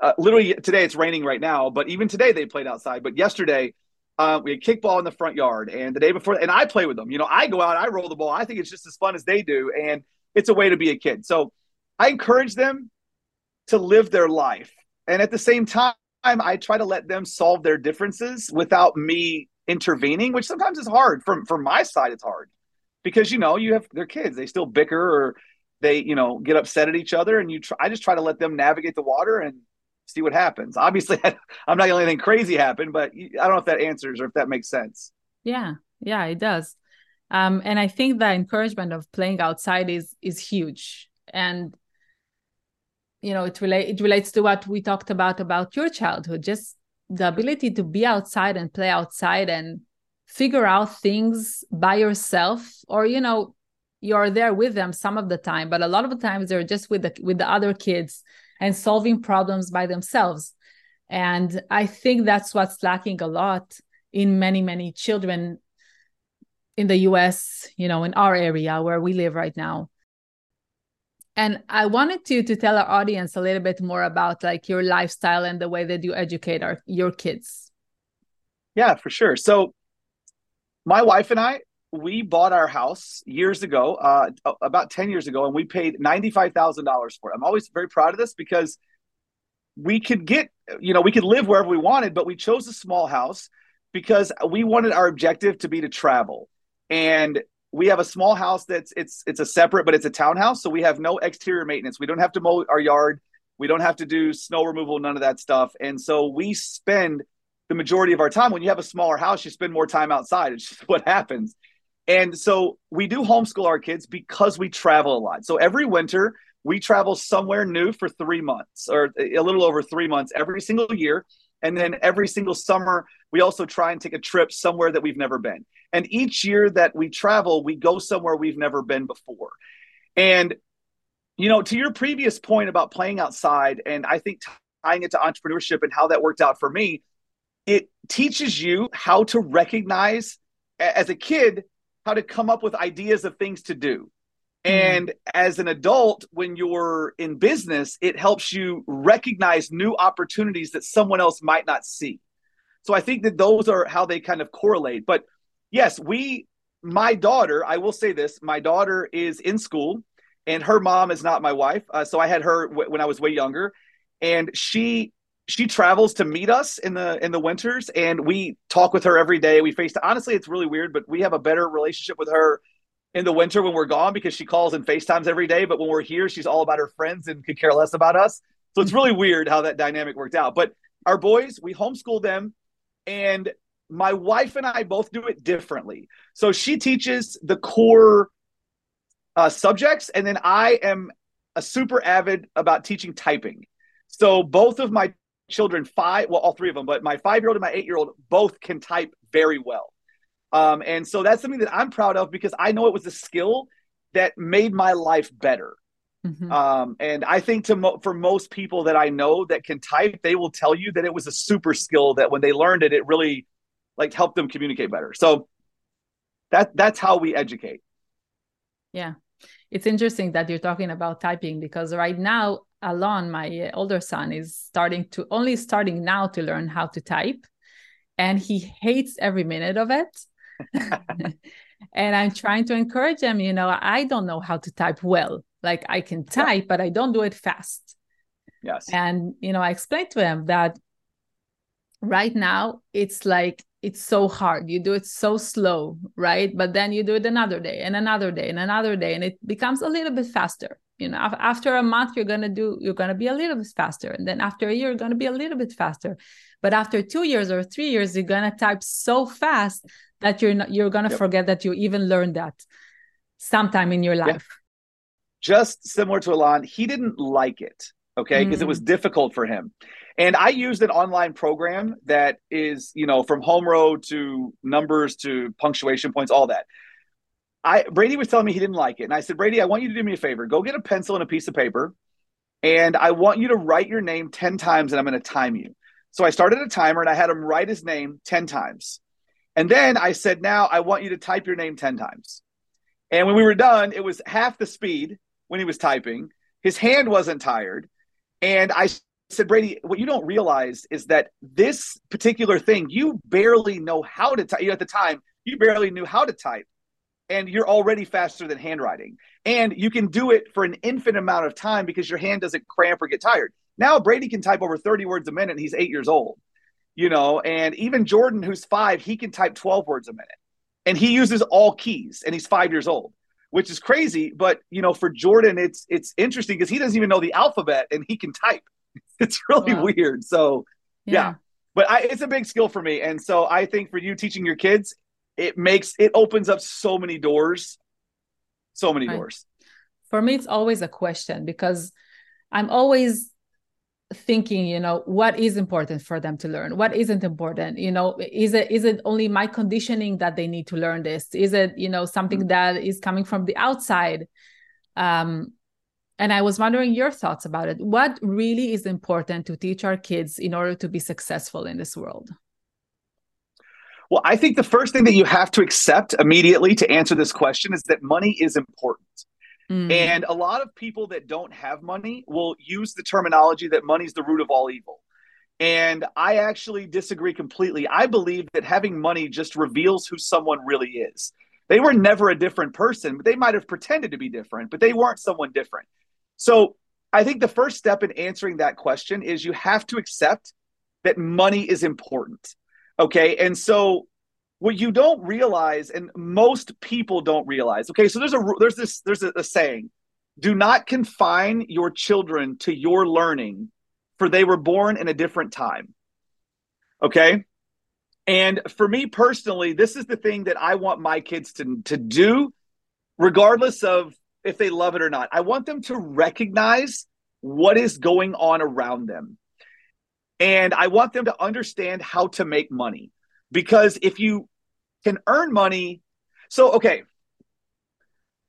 uh, literally today it's raining right now, but even today they played outside. But yesterday uh, we had kickball in the front yard, and the day before, and I play with them. You know, I go out, I roll the ball. I think it's just as fun as they do, and it's a way to be a kid. So I encourage them to live their life, and at the same time, I try to let them solve their differences without me intervening, which sometimes is hard. From from my side, it's hard because you know you have their kids; they still bicker or they you know get upset at each other and you try, i just try to let them navigate the water and see what happens. Obviously *laughs* i'm not gonna let anything crazy happen but i don't know if that answers or if that makes sense. Yeah yeah it does. Um, and i think the encouragement of playing outside is is huge. And you know it relate it relates to what we talked about about your childhood just the ability to be outside and play outside and figure out things by yourself or you know you're there with them some of the time but a lot of the times they're just with the with the other kids and solving problems by themselves. And i think that's what's lacking a lot in many many children in the us you know in our area where we live right now. And i wanted to to tell our audience a little bit more about like your lifestyle and the way that you educate our your kids. Yeah for sure. So my wife and i we bought our house years ago, uh, about 10 years ago, and we paid $95,000 for it. I'm always very proud of this because we could get, you know, we could live wherever we wanted, but we chose a small house because we wanted our objective to be to travel. And we have a small house that's it's it's a separate, but it's a townhouse, so we have no exterior maintenance. We don't have to mow our yard. We don't have to do snow removal, none of that stuff. And so we spend the majority of our time when you have a smaller house, you spend more time outside. It's just *laughs* what happens. And so we do homeschool our kids because we travel a lot. So every winter, we travel somewhere new for three months or a little over three months every single year. And then every single summer, we also try and take a trip somewhere that we've never been. And each year that we travel, we go somewhere we've never been before. And, you know, to your previous point about playing outside, and I think tying it to entrepreneurship and how that worked out for me, it teaches you how to recognize as a kid how to come up with ideas of things to do. Hmm. And as an adult, when you're in business, it helps you recognize new opportunities that someone else might not see. So I think that those are how they kind of correlate. But yes, we, my daughter, I will say this my daughter is in school and her mom is not my wife. Uh, so I had her w- when I was way younger. And she she travels to meet us in the in the winters and we talk with her every day. We face honestly it's really weird but we have a better relationship with her in the winter when we're gone because she calls and facetimes every day but when we're here she's all about her friends and could care less about us. So it's really weird how that dynamic worked out. But our boys we homeschool them and my wife and i both do it differently. So she teaches the core uh, subjects and then i am a super avid about teaching typing. So both of my children, five, well, all three of them, but my five year old and my eight year old both can type very well. Um, and so that's something that I'm proud of because I know it was a skill that made my life better. Mm-hmm. Um, and I think to mo- for most people that I know that can type, they will tell you that it was a super skill that when they learned it, it really like helped them communicate better. So that that's how we educate. Yeah. It's interesting that you're talking about typing because right now Alon, my older son, is starting to only starting now to learn how to type, and he hates every minute of it. *laughs* *laughs* and I'm trying to encourage him. You know, I don't know how to type well. Like I can type, yeah. but I don't do it fast. Yes. And you know, I explained to him that right now it's like it's so hard. You do it so slow, right? But then you do it another day and another day and another day, and it becomes a little bit faster you know after a month you're going to do you're going to be a little bit faster and then after a year you're going to be a little bit faster but after two years or three years you're going to type so fast that you're not you're going to yep. forget that you even learned that sometime in your life yep. just similar to Alon he didn't like it okay because mm. it was mm. difficult for him and i used an online program that is you know from home row to numbers to punctuation points all that I Brady was telling me he didn't like it, and I said, Brady, I want you to do me a favor. Go get a pencil and a piece of paper, and I want you to write your name ten times, and I'm going to time you. So I started a timer, and I had him write his name ten times, and then I said, now I want you to type your name ten times. And when we were done, it was half the speed when he was typing. His hand wasn't tired, and I said, Brady, what you don't realize is that this particular thing, you barely know how to type. At the time, you barely knew how to type and you're already faster than handwriting. And you can do it for an infinite amount of time because your hand doesn't cramp or get tired. Now Brady can type over 30 words a minute and he's eight years old, you know, and even Jordan, who's five, he can type 12 words a minute and he uses all keys and he's five years old. which is crazy. But you know, for Jordan, it's it's interesting because he doesn't even know the alphabet and he can type. *laughs* It's really wow. weird. So yeah. yeah. But I, it's a big skill for me. And so I think for you teaching your kids, it makes it opens up so many doors. So many right. doors. For me, it's always a question because I'm always thinking you know what is important for them to learn what isn't important you know is it is it only my conditioning that they need to learn this is it you know something mm-hmm. that is coming from the outside um and i was wondering your thoughts about it what really is important to teach our kids in order to be successful in this world well i think the first thing that you have to accept immediately to answer this question is that money is important Mm. And a lot of people that don't have money will use the terminology that money's the root of all evil. And I actually disagree completely. I believe that having money just reveals who someone really is. They were never a different person, but they might have pretended to be different, but they weren't someone different. So I think the first step in answering that question is you have to accept that money is important. Okay. And so what you don't realize and most people don't realize okay so there's a there's this there's a, a, saying do not confine your children to your learning for they were born in a different time. Okay? And for me personally this is the thing that i want my kids to to do regardless of if they love it or not. I want them to recognize what is going on around them and i want them to understand how to make money. Because if you can earn money so okay.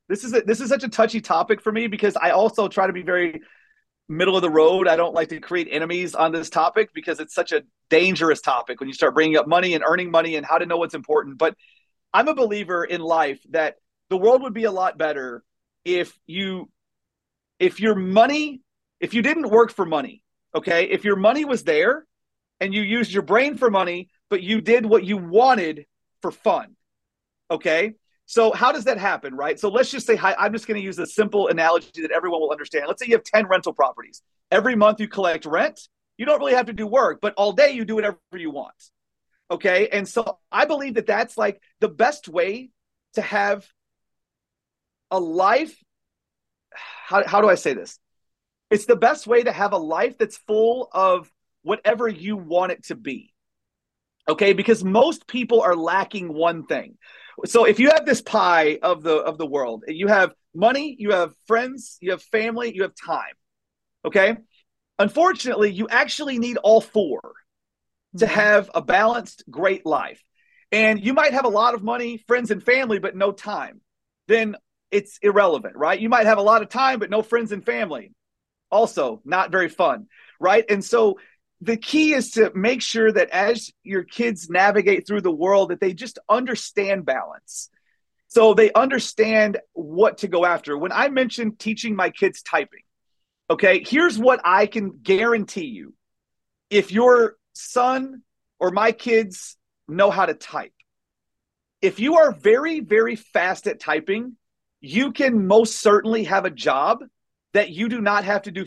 This is a, this is such a touchy topic for me because i also try to be very middle of the road. I don't like to create enemies on this topic because it's such a dangerous topic when you start bringing up money and earning money and how to know what's important. But i'm a believer in life that the world would be a lot better if you if your money if you didn't work for money okay if your money was there and you used your brain for money but you did what you wanted for fun. Okay. So how does that happen, right? So let's just say, hi, I'm just going to use a simple analogy that everyone will understand. Let's say you have 10 rental properties. Every month you collect rent. You don't really have to do work, but all day you do whatever you want. Okay. And so I believe that that's like the best way to have a life. How, how do I say this? It's the best way to have a life that's full of whatever you want it to be. Okay, because most people are lacking one thing. So if you have this pie of the of the world, you have money, you have friends, you have family, you have time. Okay? Unfortunately, you actually need all four to mm-hmm. have a balanced great life. And you might have a lot of money, friends and family but no time. Then it's irrelevant, right? You might have a lot of time but no friends and family. Also, not very fun, right? And so the key is to make sure that as your kids navigate through the world that they just understand balance. So they understand what to go after. When i mentioned teaching my kids typing okay here's what i can guarantee you. If your son or my kids know how to type if you are very very fast at typing you can most certainly have a job that you do not have to do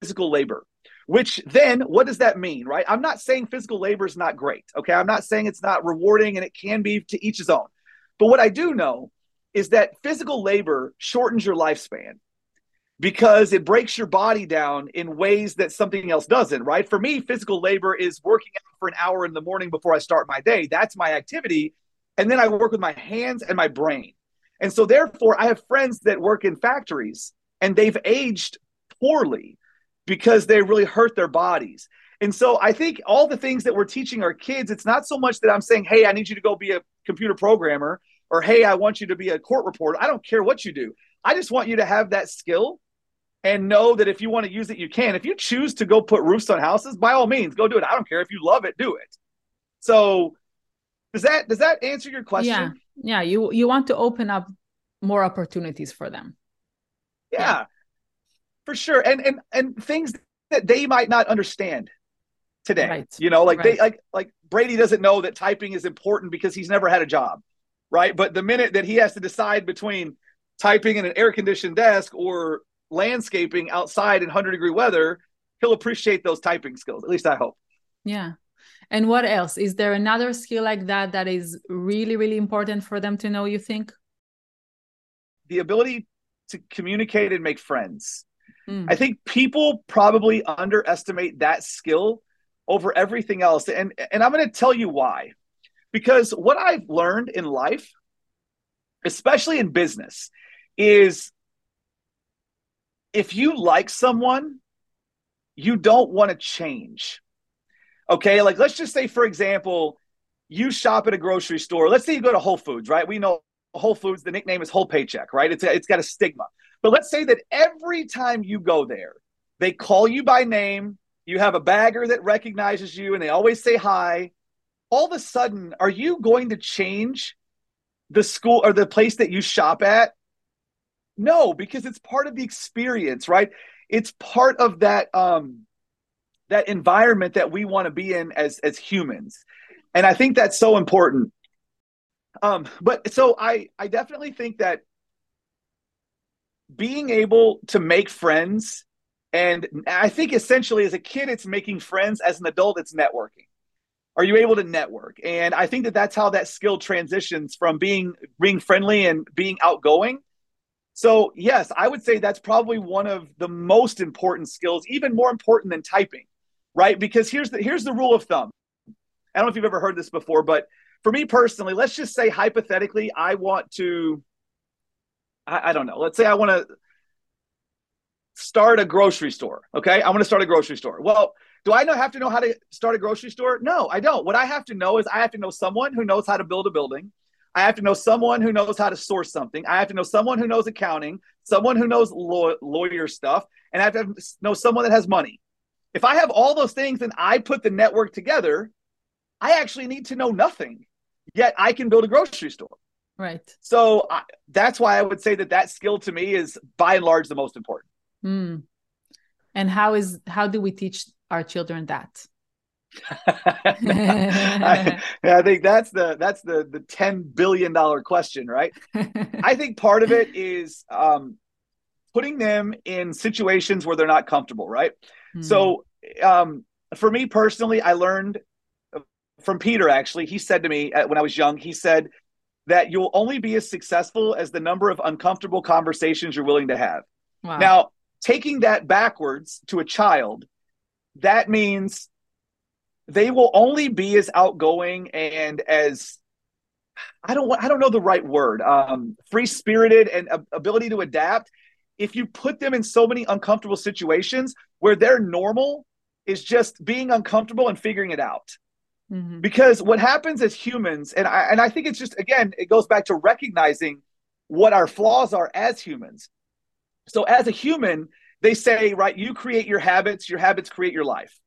physical labor which then, what does that mean, right? I'm not saying physical labor is not great. Okay. I'm not saying it's not rewarding and it can be to each his own. But what I do know is that physical labor shortens your lifespan because it breaks your body down in ways that something else doesn't, right? For me, physical labor is working out for an hour in the morning before I start my day. That's my activity. And then I work with my hands and my brain. And so, therefore, I have friends that work in factories and they've aged poorly because they really hurt their bodies. And so I think all the things that we're teaching our kids, it's not so much that I'm saying, hey, I need you to go be a computer programmer or hey, I want you to be a court reporter. I don't care what you do. I just want you to have that skill and know that if you want to use it, you can. If you choose to go put roofs on houses, by all means, go do it. I don't care if you love it, do it. So does that does that answer your question? Yeah. Yeah. You you want to open up more opportunities for them. Yeah. yeah. For sure. And and and things that they might not understand today right. you know like right. they like like brady doesn't know that typing is important because he's never had a job right? But the minute that he has to decide between typing in an air conditioned desk or landscaping outside in 100 degree weather he'll appreciate those typing skills at least i hope. Yeah. And what else? Is there another skill like that that is really really important for them to know you think? The ability to communicate and make friends. Mm. I think people probably underestimate that skill over everything else. And and I'm going to tell you why. Because what I've learned in life, especially in business, is if you like someone, you don't want to change. Okay? Like let's just say for example, you shop at a grocery store. Let's say you go to Whole Foods, right? We know Whole Foods, the nickname is Whole Paycheck, right? It's, it's got a stigma. But let's say that every time you go there, they call you by name, you have a bagger that recognizes you, and they always say hi. All of a sudden, are you going to change the school or the place that you shop at? No, because it's part of the experience, right? It's part of that um that environment that we want to be in as as humans. And I think that's so important. Um, but so I I definitely think that being able to make friends and I think essentially as a kid it's making friends as an adult it's networking. Are you able to network? And I think that that's how that skill transitions from being being friendly and being outgoing. So, yes, I would say that's probably one of the most important skills, even more important than typing, right? Because here's the here's the rule of thumb. I don't know if you've ever heard this before, but for me personally, let's just say hypothetically, I want to, I, I don't know, let's say I want to start a grocery store. Okay. I want to start a grocery store. Well, do I know have to know how to start a grocery store? No, I don't. What I have to know is I have to know someone who knows how to build a building. I have to know someone who knows how to source something. I have to know someone who knows accounting, someone who knows law- lawyer stuff, and I have to know someone that has money. If I have all those things and I put the network together, I actually need to know nothing, yet I can build a grocery store. Right. So I, that's why I would say that that skill to me is by and large the most important. Mm. And how is how do we teach our children that? *laughs* I, I, think that's the that's the the ten billion dollar question, right? *laughs* I think part of it is um, putting them in situations where they're not comfortable, right? Mm. So, um, for me personally, I learned from Peter. Actually, he said to me uh, when I was young, he said that you'll only be as successful as the number of uncomfortable conversations you're willing to have. Wow. Now, taking that backwards to a child, that means they will only be as outgoing and as I don't I don't know the right word, um, free spirited and ability to adapt. If you put them in so many uncomfortable situations where their normal is just being uncomfortable and figuring it out. Mm-hmm. Because what happens as humans, and I and I think it's just again, it goes back to recognizing what our flaws are as humans. So as a human, they say, right, you create your habits, your habits create your life.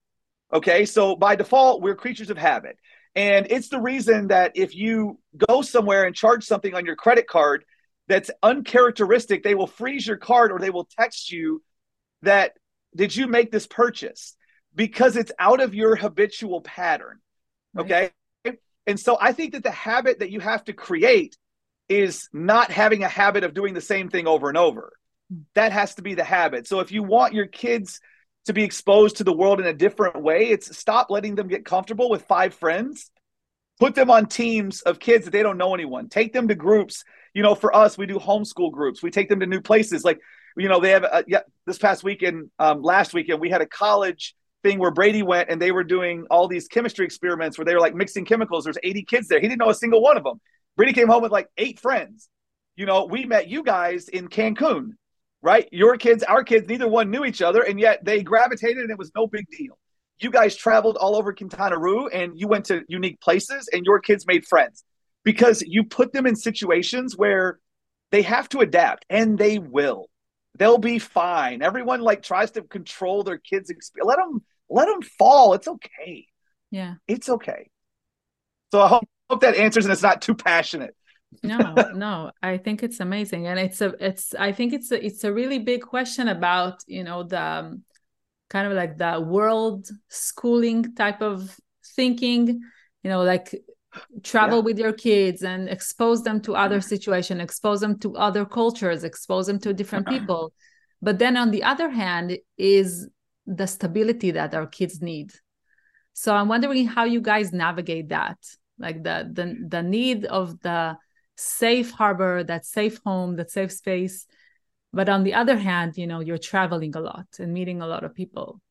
Okay, so by default, we're creatures of habit. And it's the reason that if you go somewhere and charge something on your credit card that's uncharacteristic, they will freeze your card or they will text you that, did you make this purchase? Because it's out of your habitual pattern. Okay. Right. And so I think that the habit that you have to create is not having a habit of doing the same thing over and over. Hmm. That has to be the habit. So if you want your kids to be exposed to the world in a different way, it's stop letting them get comfortable with five friends. Put them on teams of kids that they don't know anyone. Take them to groups. You know, for us, we do homeschool groups. We take them to new places. Like, you know, they have a, yeah, this past weekend, um, last weekend, we had a college thing where Brady went and they were doing all these chemistry experiments where they were like mixing chemicals. There's 80 kids there. He didn't know a single one of them. Brady came home with like eight friends. You know, we met you guys in Cancun, right? Your kids, our kids, neither one knew each other, and yet they gravitated and it was no big deal. You guys traveled all over Quintana Roo and you went to unique places and your kids made friends because you put them in situations where they have to adapt and they will. They'll be fine. Everyone like tries to control their kids' experience. Let them let them fall. It's okay. Yeah. It's okay. So I hope, hope that answers and it's not too passionate. no, *laughs* no, I think it's amazing. And it's a it's I think it's a it's a really big question about, you know, the um, kind of like the world schooling type of thinking, you know, like travel yeah. with your kids and expose them to other situations, expose them to other cultures, expose them to different people. But then on the other hand is the stability that our kids need. So I'm wondering how you guys navigate that, like the the the need of the safe harbor, that safe home, that safe space. But on the other hand, you know, you're traveling a lot and meeting a lot of people.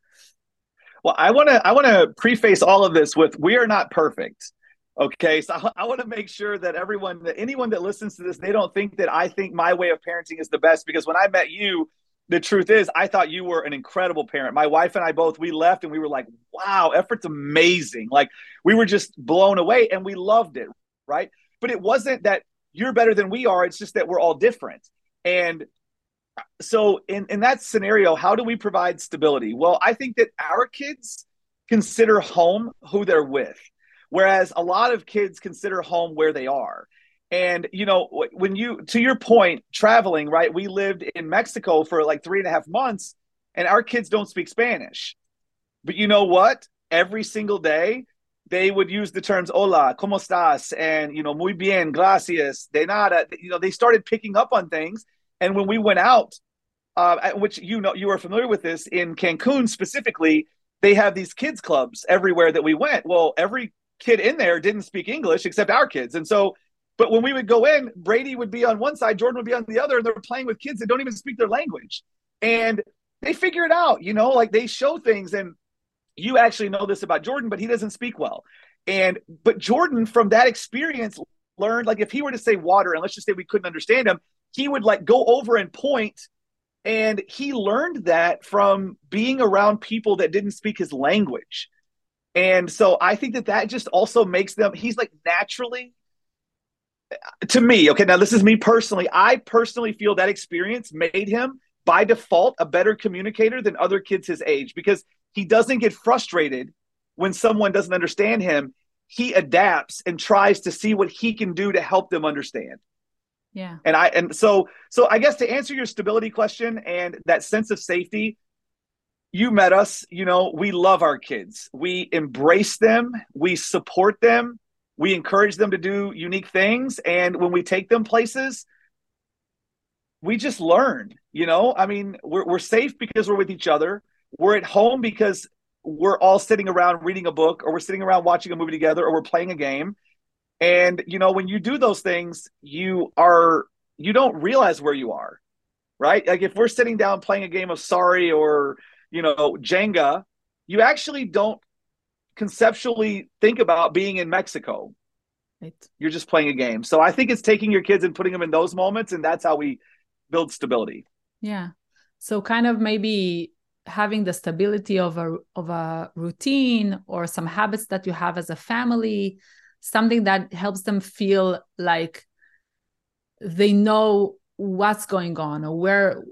Well, I want to I want to preface all of this with we are not perfect. Okay, so *laughs* I, I want to make sure that everyone, that anyone that listens to this, they don't think that I think my way of parenting is the best. Because when I met you, the truth is, I thought you were an incredible parent. My wife and I both, we left and we were like, wow, effort's amazing. Like we were just blown away and we loved it, right? But it wasn't that you're better than we are. It's just that we're all different. And so in, in that scenario, how do we provide stability? Well, I think that our kids consider home who they're with whereas a lot of kids consider home where they are. And you know, when you to your point, traveling, right? We lived in Mexico for like three and a half months, and our kids don't speak Spanish. But you know what? Every single day, they would use the terms "Hola, cómo estás?" and you know, "Muy bien, gracias." De nada. You know, they started picking up on things. And when we went out, uh, which you know, you are familiar with this in Cancun specifically, they have these kids clubs everywhere that we went. Well, every kid in there didn't speak English except our kids. And so, but when we would go in, Brady would be on one side, Jordan would be on the other, and they're playing with kids that don't even speak their language. And they figure it out, you know, like they show things. And you actually know this about Jordan, but he doesn't speak well. And, but Jordan, from that experience, learned like if he were to say water, and let's just say we couldn't understand him, he would like go over and point and he learned that from being around people that didn't speak his language and so I think that that just also makes them, he's like naturally, to me, okay, now this is me personally. I personally feel that experience made him by default a better communicator than other kids his age because he doesn't get frustrated when someone doesn't understand him. He adapts and tries to see what he can do to help them understand. Yeah. And I and so so I guess to answer your stability question and that sense of safety, you met us, you know, we love our kids. We embrace them, we support them, we encourage them to do unique things. And when we take them places, we just learn, you know. I mean, we're, we're safe because we're with each other. We're at home because we're all sitting around reading a book or we're sitting around watching a movie together or we're playing a game. And, you know, when you do those things, you are, you don't realize where you are, right? Like if we're sitting down playing a game of Sorry or, you know, Jenga, you actually don't conceptually think about being in Mexico. Right. You're just playing a game. So I think it's taking your kids and putting them in those moments, and that's how we build stability. Yeah. So kind of maybe having the stability of a of a routine or some habits that you have as a family, something that helps them feel like they know what's going on or where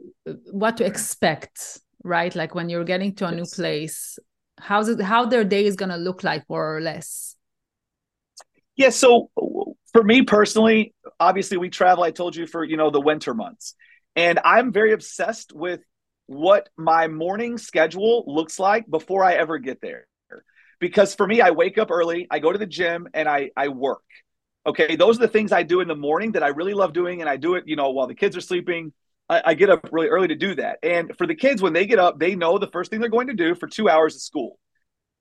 what to expect right? Like when you're getting to a yes. new place, how's it how their day is gonna look like more or less? Yeah, so for me personally, obviously we travel, I told you, for you know the winter months. And I'm very obsessed with what my morning schedule looks like before I ever get there. Because for me, I wake up early, I go to the gym and I I work. Okay, those are the things I do in the morning that I really love doing, and I do it, you know, while the kids are sleeping, I, I, get up really early to do that. And for the kids, when they get up, they know the first thing they're going to do for two hours of school.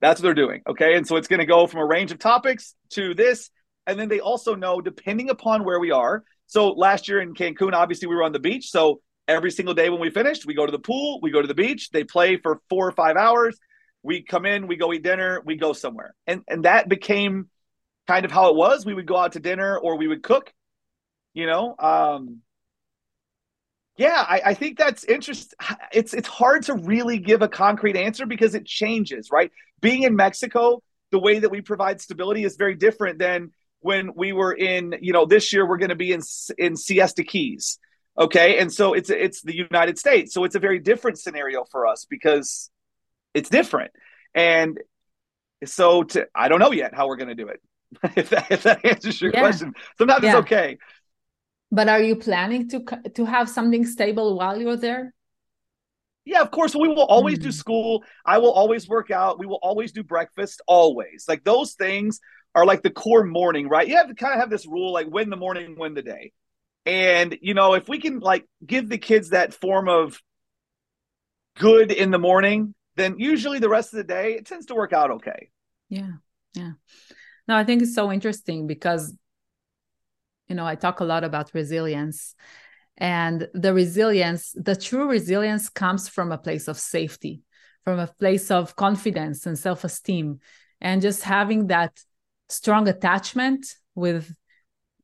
That's what they're doing. Okay. And so it's going to go from a range of topics to this. And then they also know, depending upon where we are. So last year in Cancun, obviously we were on the beach. So every single day when we finished, we go to the pool, we go to the beach, they play for four or five hours. We come in, we go eat dinner, we go somewhere. And and that became kind of how it was. We would go out to dinner or we would cook, you know. Um, yeah, I, I, think that's interesting. It's it's hard to really give a concrete answer because it changes, right? Being in Mexico, the way that we provide stability is very different than when we were in. You know, this year we're going to be in in Siesta Keys, okay, and so it's it's the United States, so it's a very different scenario for us because it's different, and so to I don't know yet how we're going to do it. *laughs* if that if that answers your yeah. question, sometimes yeah. it's okay. But are you planning to to have something stable while you're there? Yeah, of course. We will always mm. do school. I will always work out. We will always do breakfast. Always. Like those things are like the core morning, right? You have to kind of have this rule like win the morning, win the day. And you know, if we can like give the kids that form of good in the morning, then usually the rest of the day it tends to work out okay. Yeah. Yeah. No, I think it's so interesting because you know, I talk a lot about resilience. And the resilience, the true resilience comes from a place of safety, from a place of confidence and self esteem, and just having that strong attachment with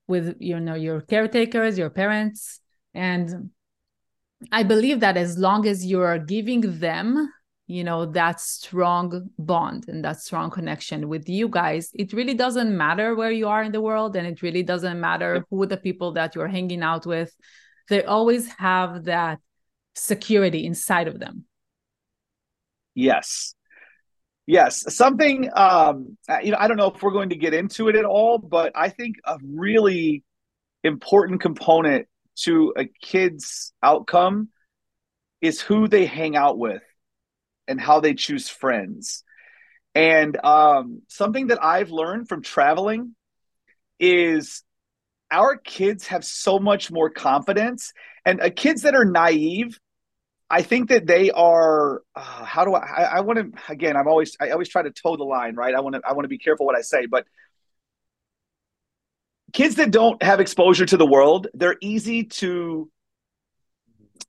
with you know your caretakers your parents and i believe that as long as you are giving them you know that strong bond and that strong connection with you guys it really doesn't matter where you are in the world and it really doesn't matter who the people that you're hanging out with. They always have that security inside of them. Yes. Yes. Something um you know i don't know if we're going to get into it at all but i think a really important component to a kid's outcome is who they hang out with and how they choose friends. And um, something that I've learned from traveling is our kids have so much more confidence. And uh, kids that are naive, I think that they are. Uh, how do I? I, I want to again. I'm always. I always try to toe the line, right? I want to. I want to be careful what I say, but kids that don't have exposure to the world, they're easy to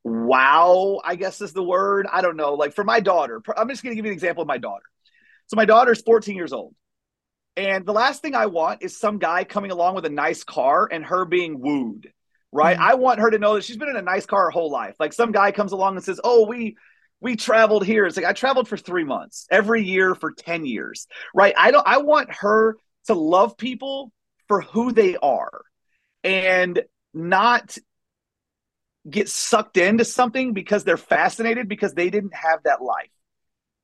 wow, I guess is the word. I don't know. Like for my daughter, I'm just going to give you an example of my daughter. So my daughter's 14 years old. And the last thing I want is some guy coming along with a nice car and her being wooed, right? Mm-hmm. I want her to know that she's been in a nice car her whole life. Like some guy comes along and says, "Oh, we we traveled here." It's like I traveled for 3 months every year for 10 years, right? I don't I want her to love people for who they are and not get sucked into something because they're fascinated because they didn't have that life.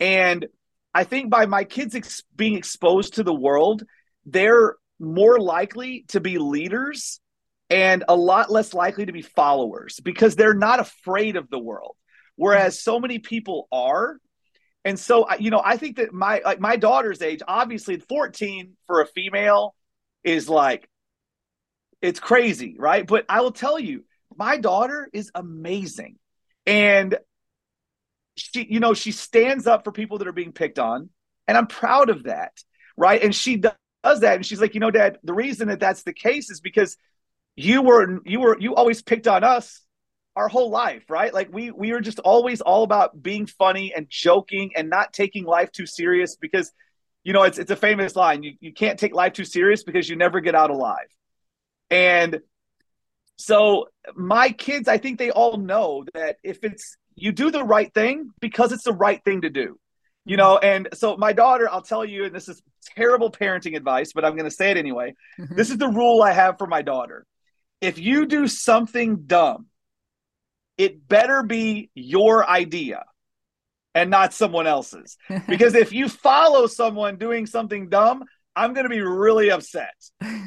And I think by my kids ex- being exposed to the world, they're more likely to be leaders and a lot less likely to be followers because they're not afraid of the world. Whereas so many people are. And so you know i think that my like my daughter's age obviously 14 for a female is like it's crazy right? But i will tell you my daughter is amazing. And she, you know, she stands up for people that are being picked on. And I'm proud of that. Right. And she does that. And she's like, you know, dad, the reason that that's the case is because you were, you were, you always picked on us our whole life, right? Like we we were just always all about being funny and joking and not taking life too serious because you know it's it's a famous line. You you can't take life too serious because you never get out alive. And so my kids, I think they all know that if it's you do the right thing because it's the right thing to do. You know, and so my daughter, I'll tell you, and this is terrible parenting advice, but I'm going to say it anyway. Mm-hmm. This is the rule I have for my daughter. If you do something dumb, it better be your idea and not someone else's. *laughs* because if you follow someone doing something dumb, I'm going to be really upset.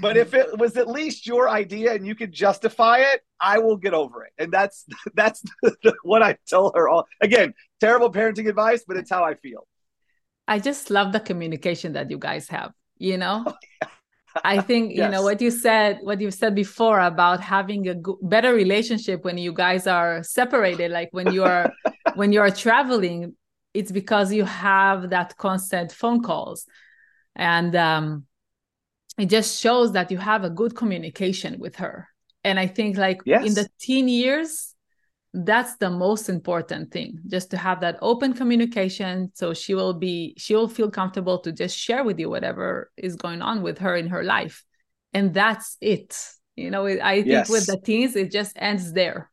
But if it was at least your idea and you could justify it, I will get over it. And that's *laughs* that's *laughs* what I tell her all. Again, terrible parenting advice, but it's how I feel. I just love the communication that you guys have, you know? Oh, yeah. I think yes. you know what you said what you said before about having a go- better relationship when you guys are separated like when you are *laughs* when you are traveling it's because you have that constant phone calls and um, it just shows that you have a good communication with her. And i think like yes. in the teen years that's the most important thing just to have that open communication. So she will be she will feel comfortable to just share with you whatever is going on with her in her life. And that's it. You know i think yes. with the teens it just ends there.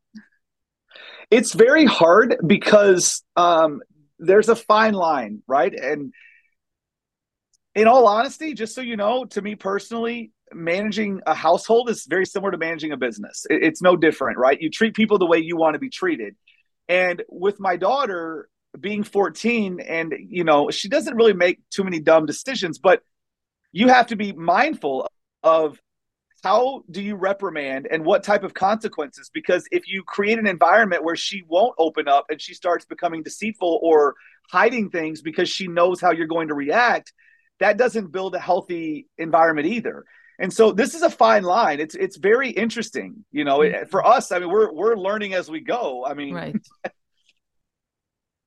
It's very hard because um, there's a fine line right? And in all honesty, just so you know, to me personally, managing a household is very similar to managing a business. It's no different, right? You treat people the way you want to be treated. And with my daughter being 14, and you know, she doesn't really make too many dumb decisions, but you have to be mindful of how do you reprimand and what type of consequences because if you create an environment where she won't open up and she starts becoming deceitful or hiding things because she knows how you're going to react that doesn't build a healthy environment either. And so this is a fine line. It's it's very interesting, you know. Mm-hmm. For us, I mean, we're we're learning as we go. I mean, right? *laughs*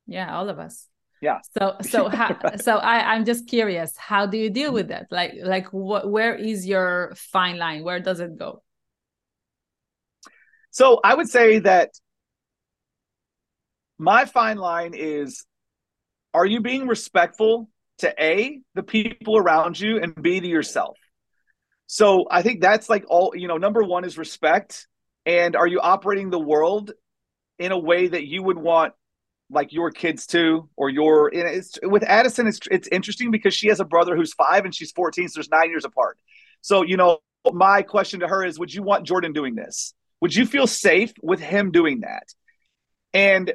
yeah, all of us. Yeah. So so how, *laughs* so I I'm just curious. How do you deal with that? Like like what? Where is your fine line? Where does it go? So I would say that my fine line is are you being respectful to A, the people around you, and B, to yourself? So I think that's like all, you know, number one is respect. And are you operating the world in a way that you would want like your kids to or your it's with Addison it's it's interesting because she has a brother who's 5 and she's 14 so there's 9 years apart. So, you know, my question to her is would you want Jordan doing this? Would you feel safe with him doing that? And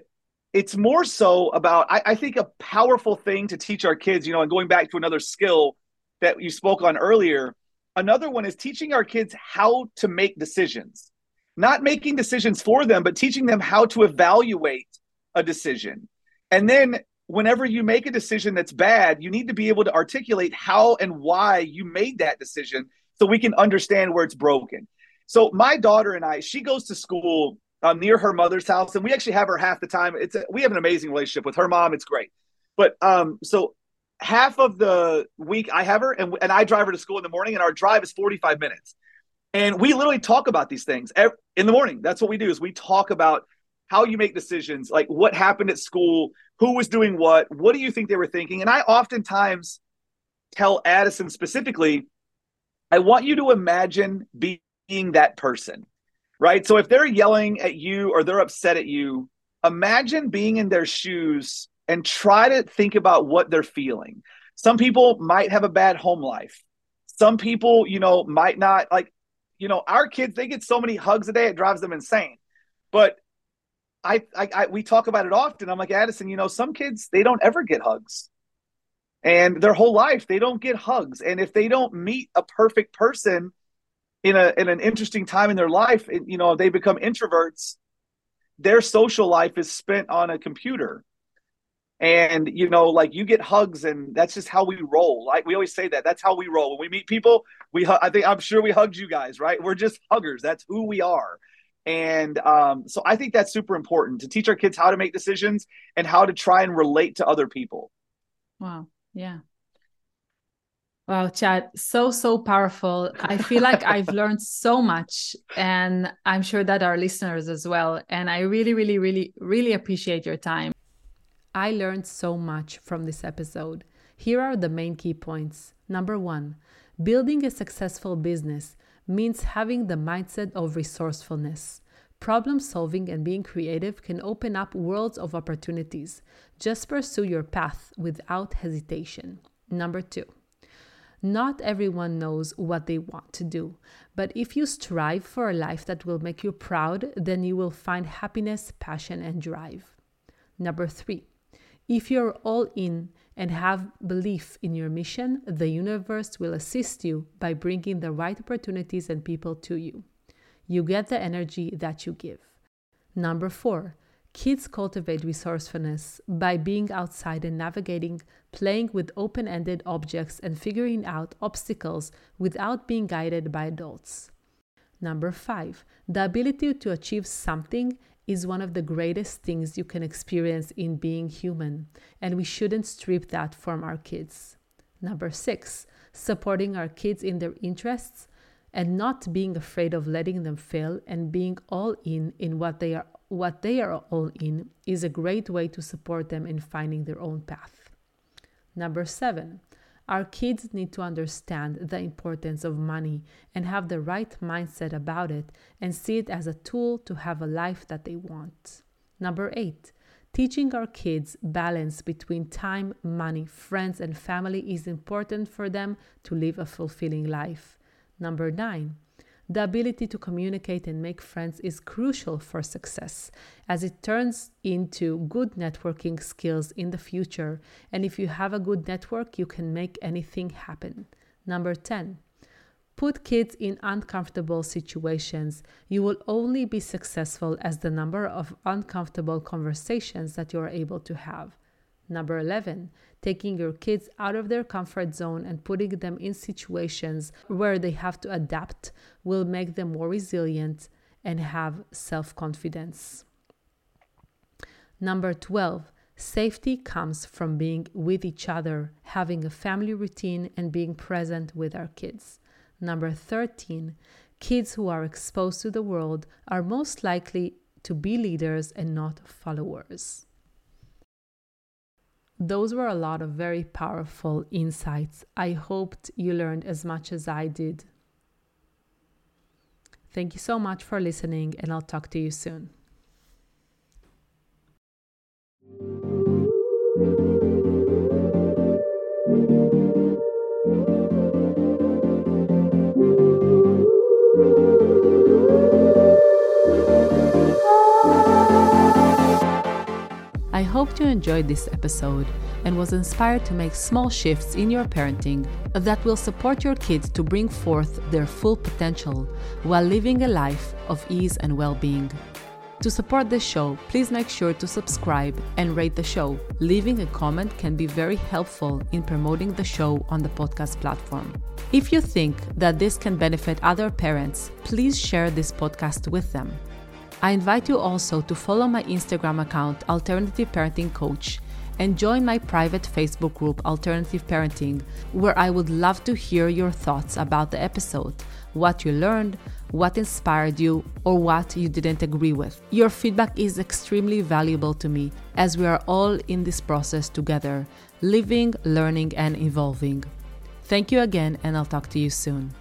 it's more so about I, I think a powerful thing to teach our kids, you know, and going back to another skill that you spoke on earlier, another one is teaching our kids how to make decisions. Not making decisions for them, but teaching them how to evaluate a decision. And then whenever you make a decision that's bad, you need to be able to articulate how and why you made that decision so we can understand where it's broken. So my daughter and I, she goes to school um, near her mother's house, and we actually have her half the time. It's a, we have an amazing relationship with her mom. It's great, but um, so half of the week I have her, and and I drive her to school in the morning, and our drive is forty five minutes, and we literally talk about these things every, in the morning. That's what we do is we talk about how you make decisions, like what happened at school, who was doing what, what do you think they were thinking, and I oftentimes tell Addison specifically, I want you to imagine being that person right? So if they're yelling at you or they're upset at you, imagine being in their shoes and try to think about what they're feeling. Some people might have a bad home life. Some people, you know, might not like, you know, our kids, they get so many hugs a day, it drives them insane. But I, I, I we talk about it often. I'm like, Addison, you know, some kids, they don't ever get hugs. And their whole life, they don't get hugs. And if they don't meet a perfect person, in a in an interesting time in their life, you know, they become introverts. Their social life is spent on a computer, and you know, like you get hugs, and that's just how we roll. Like we always say that. That's how we roll. When we meet people, we I think I'm sure we hugged you guys, right? We're just huggers. That's who we are. And um, so I think that's super important to teach our kids how to make decisions and how to try and relate to other people. Wow. Yeah. Wow, Chad, so, so powerful. I feel like *laughs* I've learned so much, and I'm sure that our listeners as well. And I really, really, really, really appreciate your time. I learned so much from this episode. Here are the main key points. Number one, building a successful business means having the mindset of resourcefulness. Problem solving and being creative can open up worlds of opportunities. Just pursue your path without hesitation. Number two, not everyone knows what they want to do, but if you strive for a life that will make you proud, then you will find happiness, passion, and drive. Number three, if you're all in and have belief in your mission, the universe will assist you by bringing the right opportunities and people to you. You get the energy that you give. Number four, Kids cultivate resourcefulness by being outside and navigating, playing with open ended objects, and figuring out obstacles without being guided by adults. Number five, the ability to achieve something is one of the greatest things you can experience in being human, and we shouldn't strip that from our kids. Number six, supporting our kids in their interests and not being afraid of letting them fail and being all in in what they are what they are all in is a great way to support them in finding their own path. Number seven, our kids need to understand the importance of money and have the right mindset about it and see it as a tool to have a life that they want. Number eight, teaching our kids balance between time, money, friends, and family is important for them to live a fulfilling life. Number nine, the ability to communicate and make friends is crucial for success as it turns into good networking skills in the future. And if you have a good network, you can make anything happen. Number 10. Put kids in uncomfortable situations. You will only be successful as the number of uncomfortable conversations that you are able to have. Number 11, taking your kids out of their comfort zone and putting them in situations where they have to adapt will make them more resilient and have self confidence. Number 12, safety comes from being with each other, having a family routine, and being present with our kids. Number 13, Kids who are exposed to the world are most likely to be leaders and not followers. Those were a lot of very powerful insights. I hoped you learned as much as I did. Thank you so much for listening, and I'll talk to you soon. Hope you enjoyed this episode and was inspired to make small shifts in your parenting that will support your kids to bring forth their full potential while living a life of ease and well being. To support this show, please make sure to subscribe and rate the show. Leaving a comment can be very helpful in promoting the show on the podcast platform. If you think that this can benefit other parents, please share this podcast with them. I invite you also to follow my Instagram account, Alternative Parenting Coach, and join my private Facebook group, Alternative Parenting, where I would love to hear your thoughts about the episode, what you learned, what inspired you, or what you didn't agree with. Your feedback is extremely valuable to me as we are all in this process together, living, learning, and evolving. Thank you again, and I'll talk to you soon.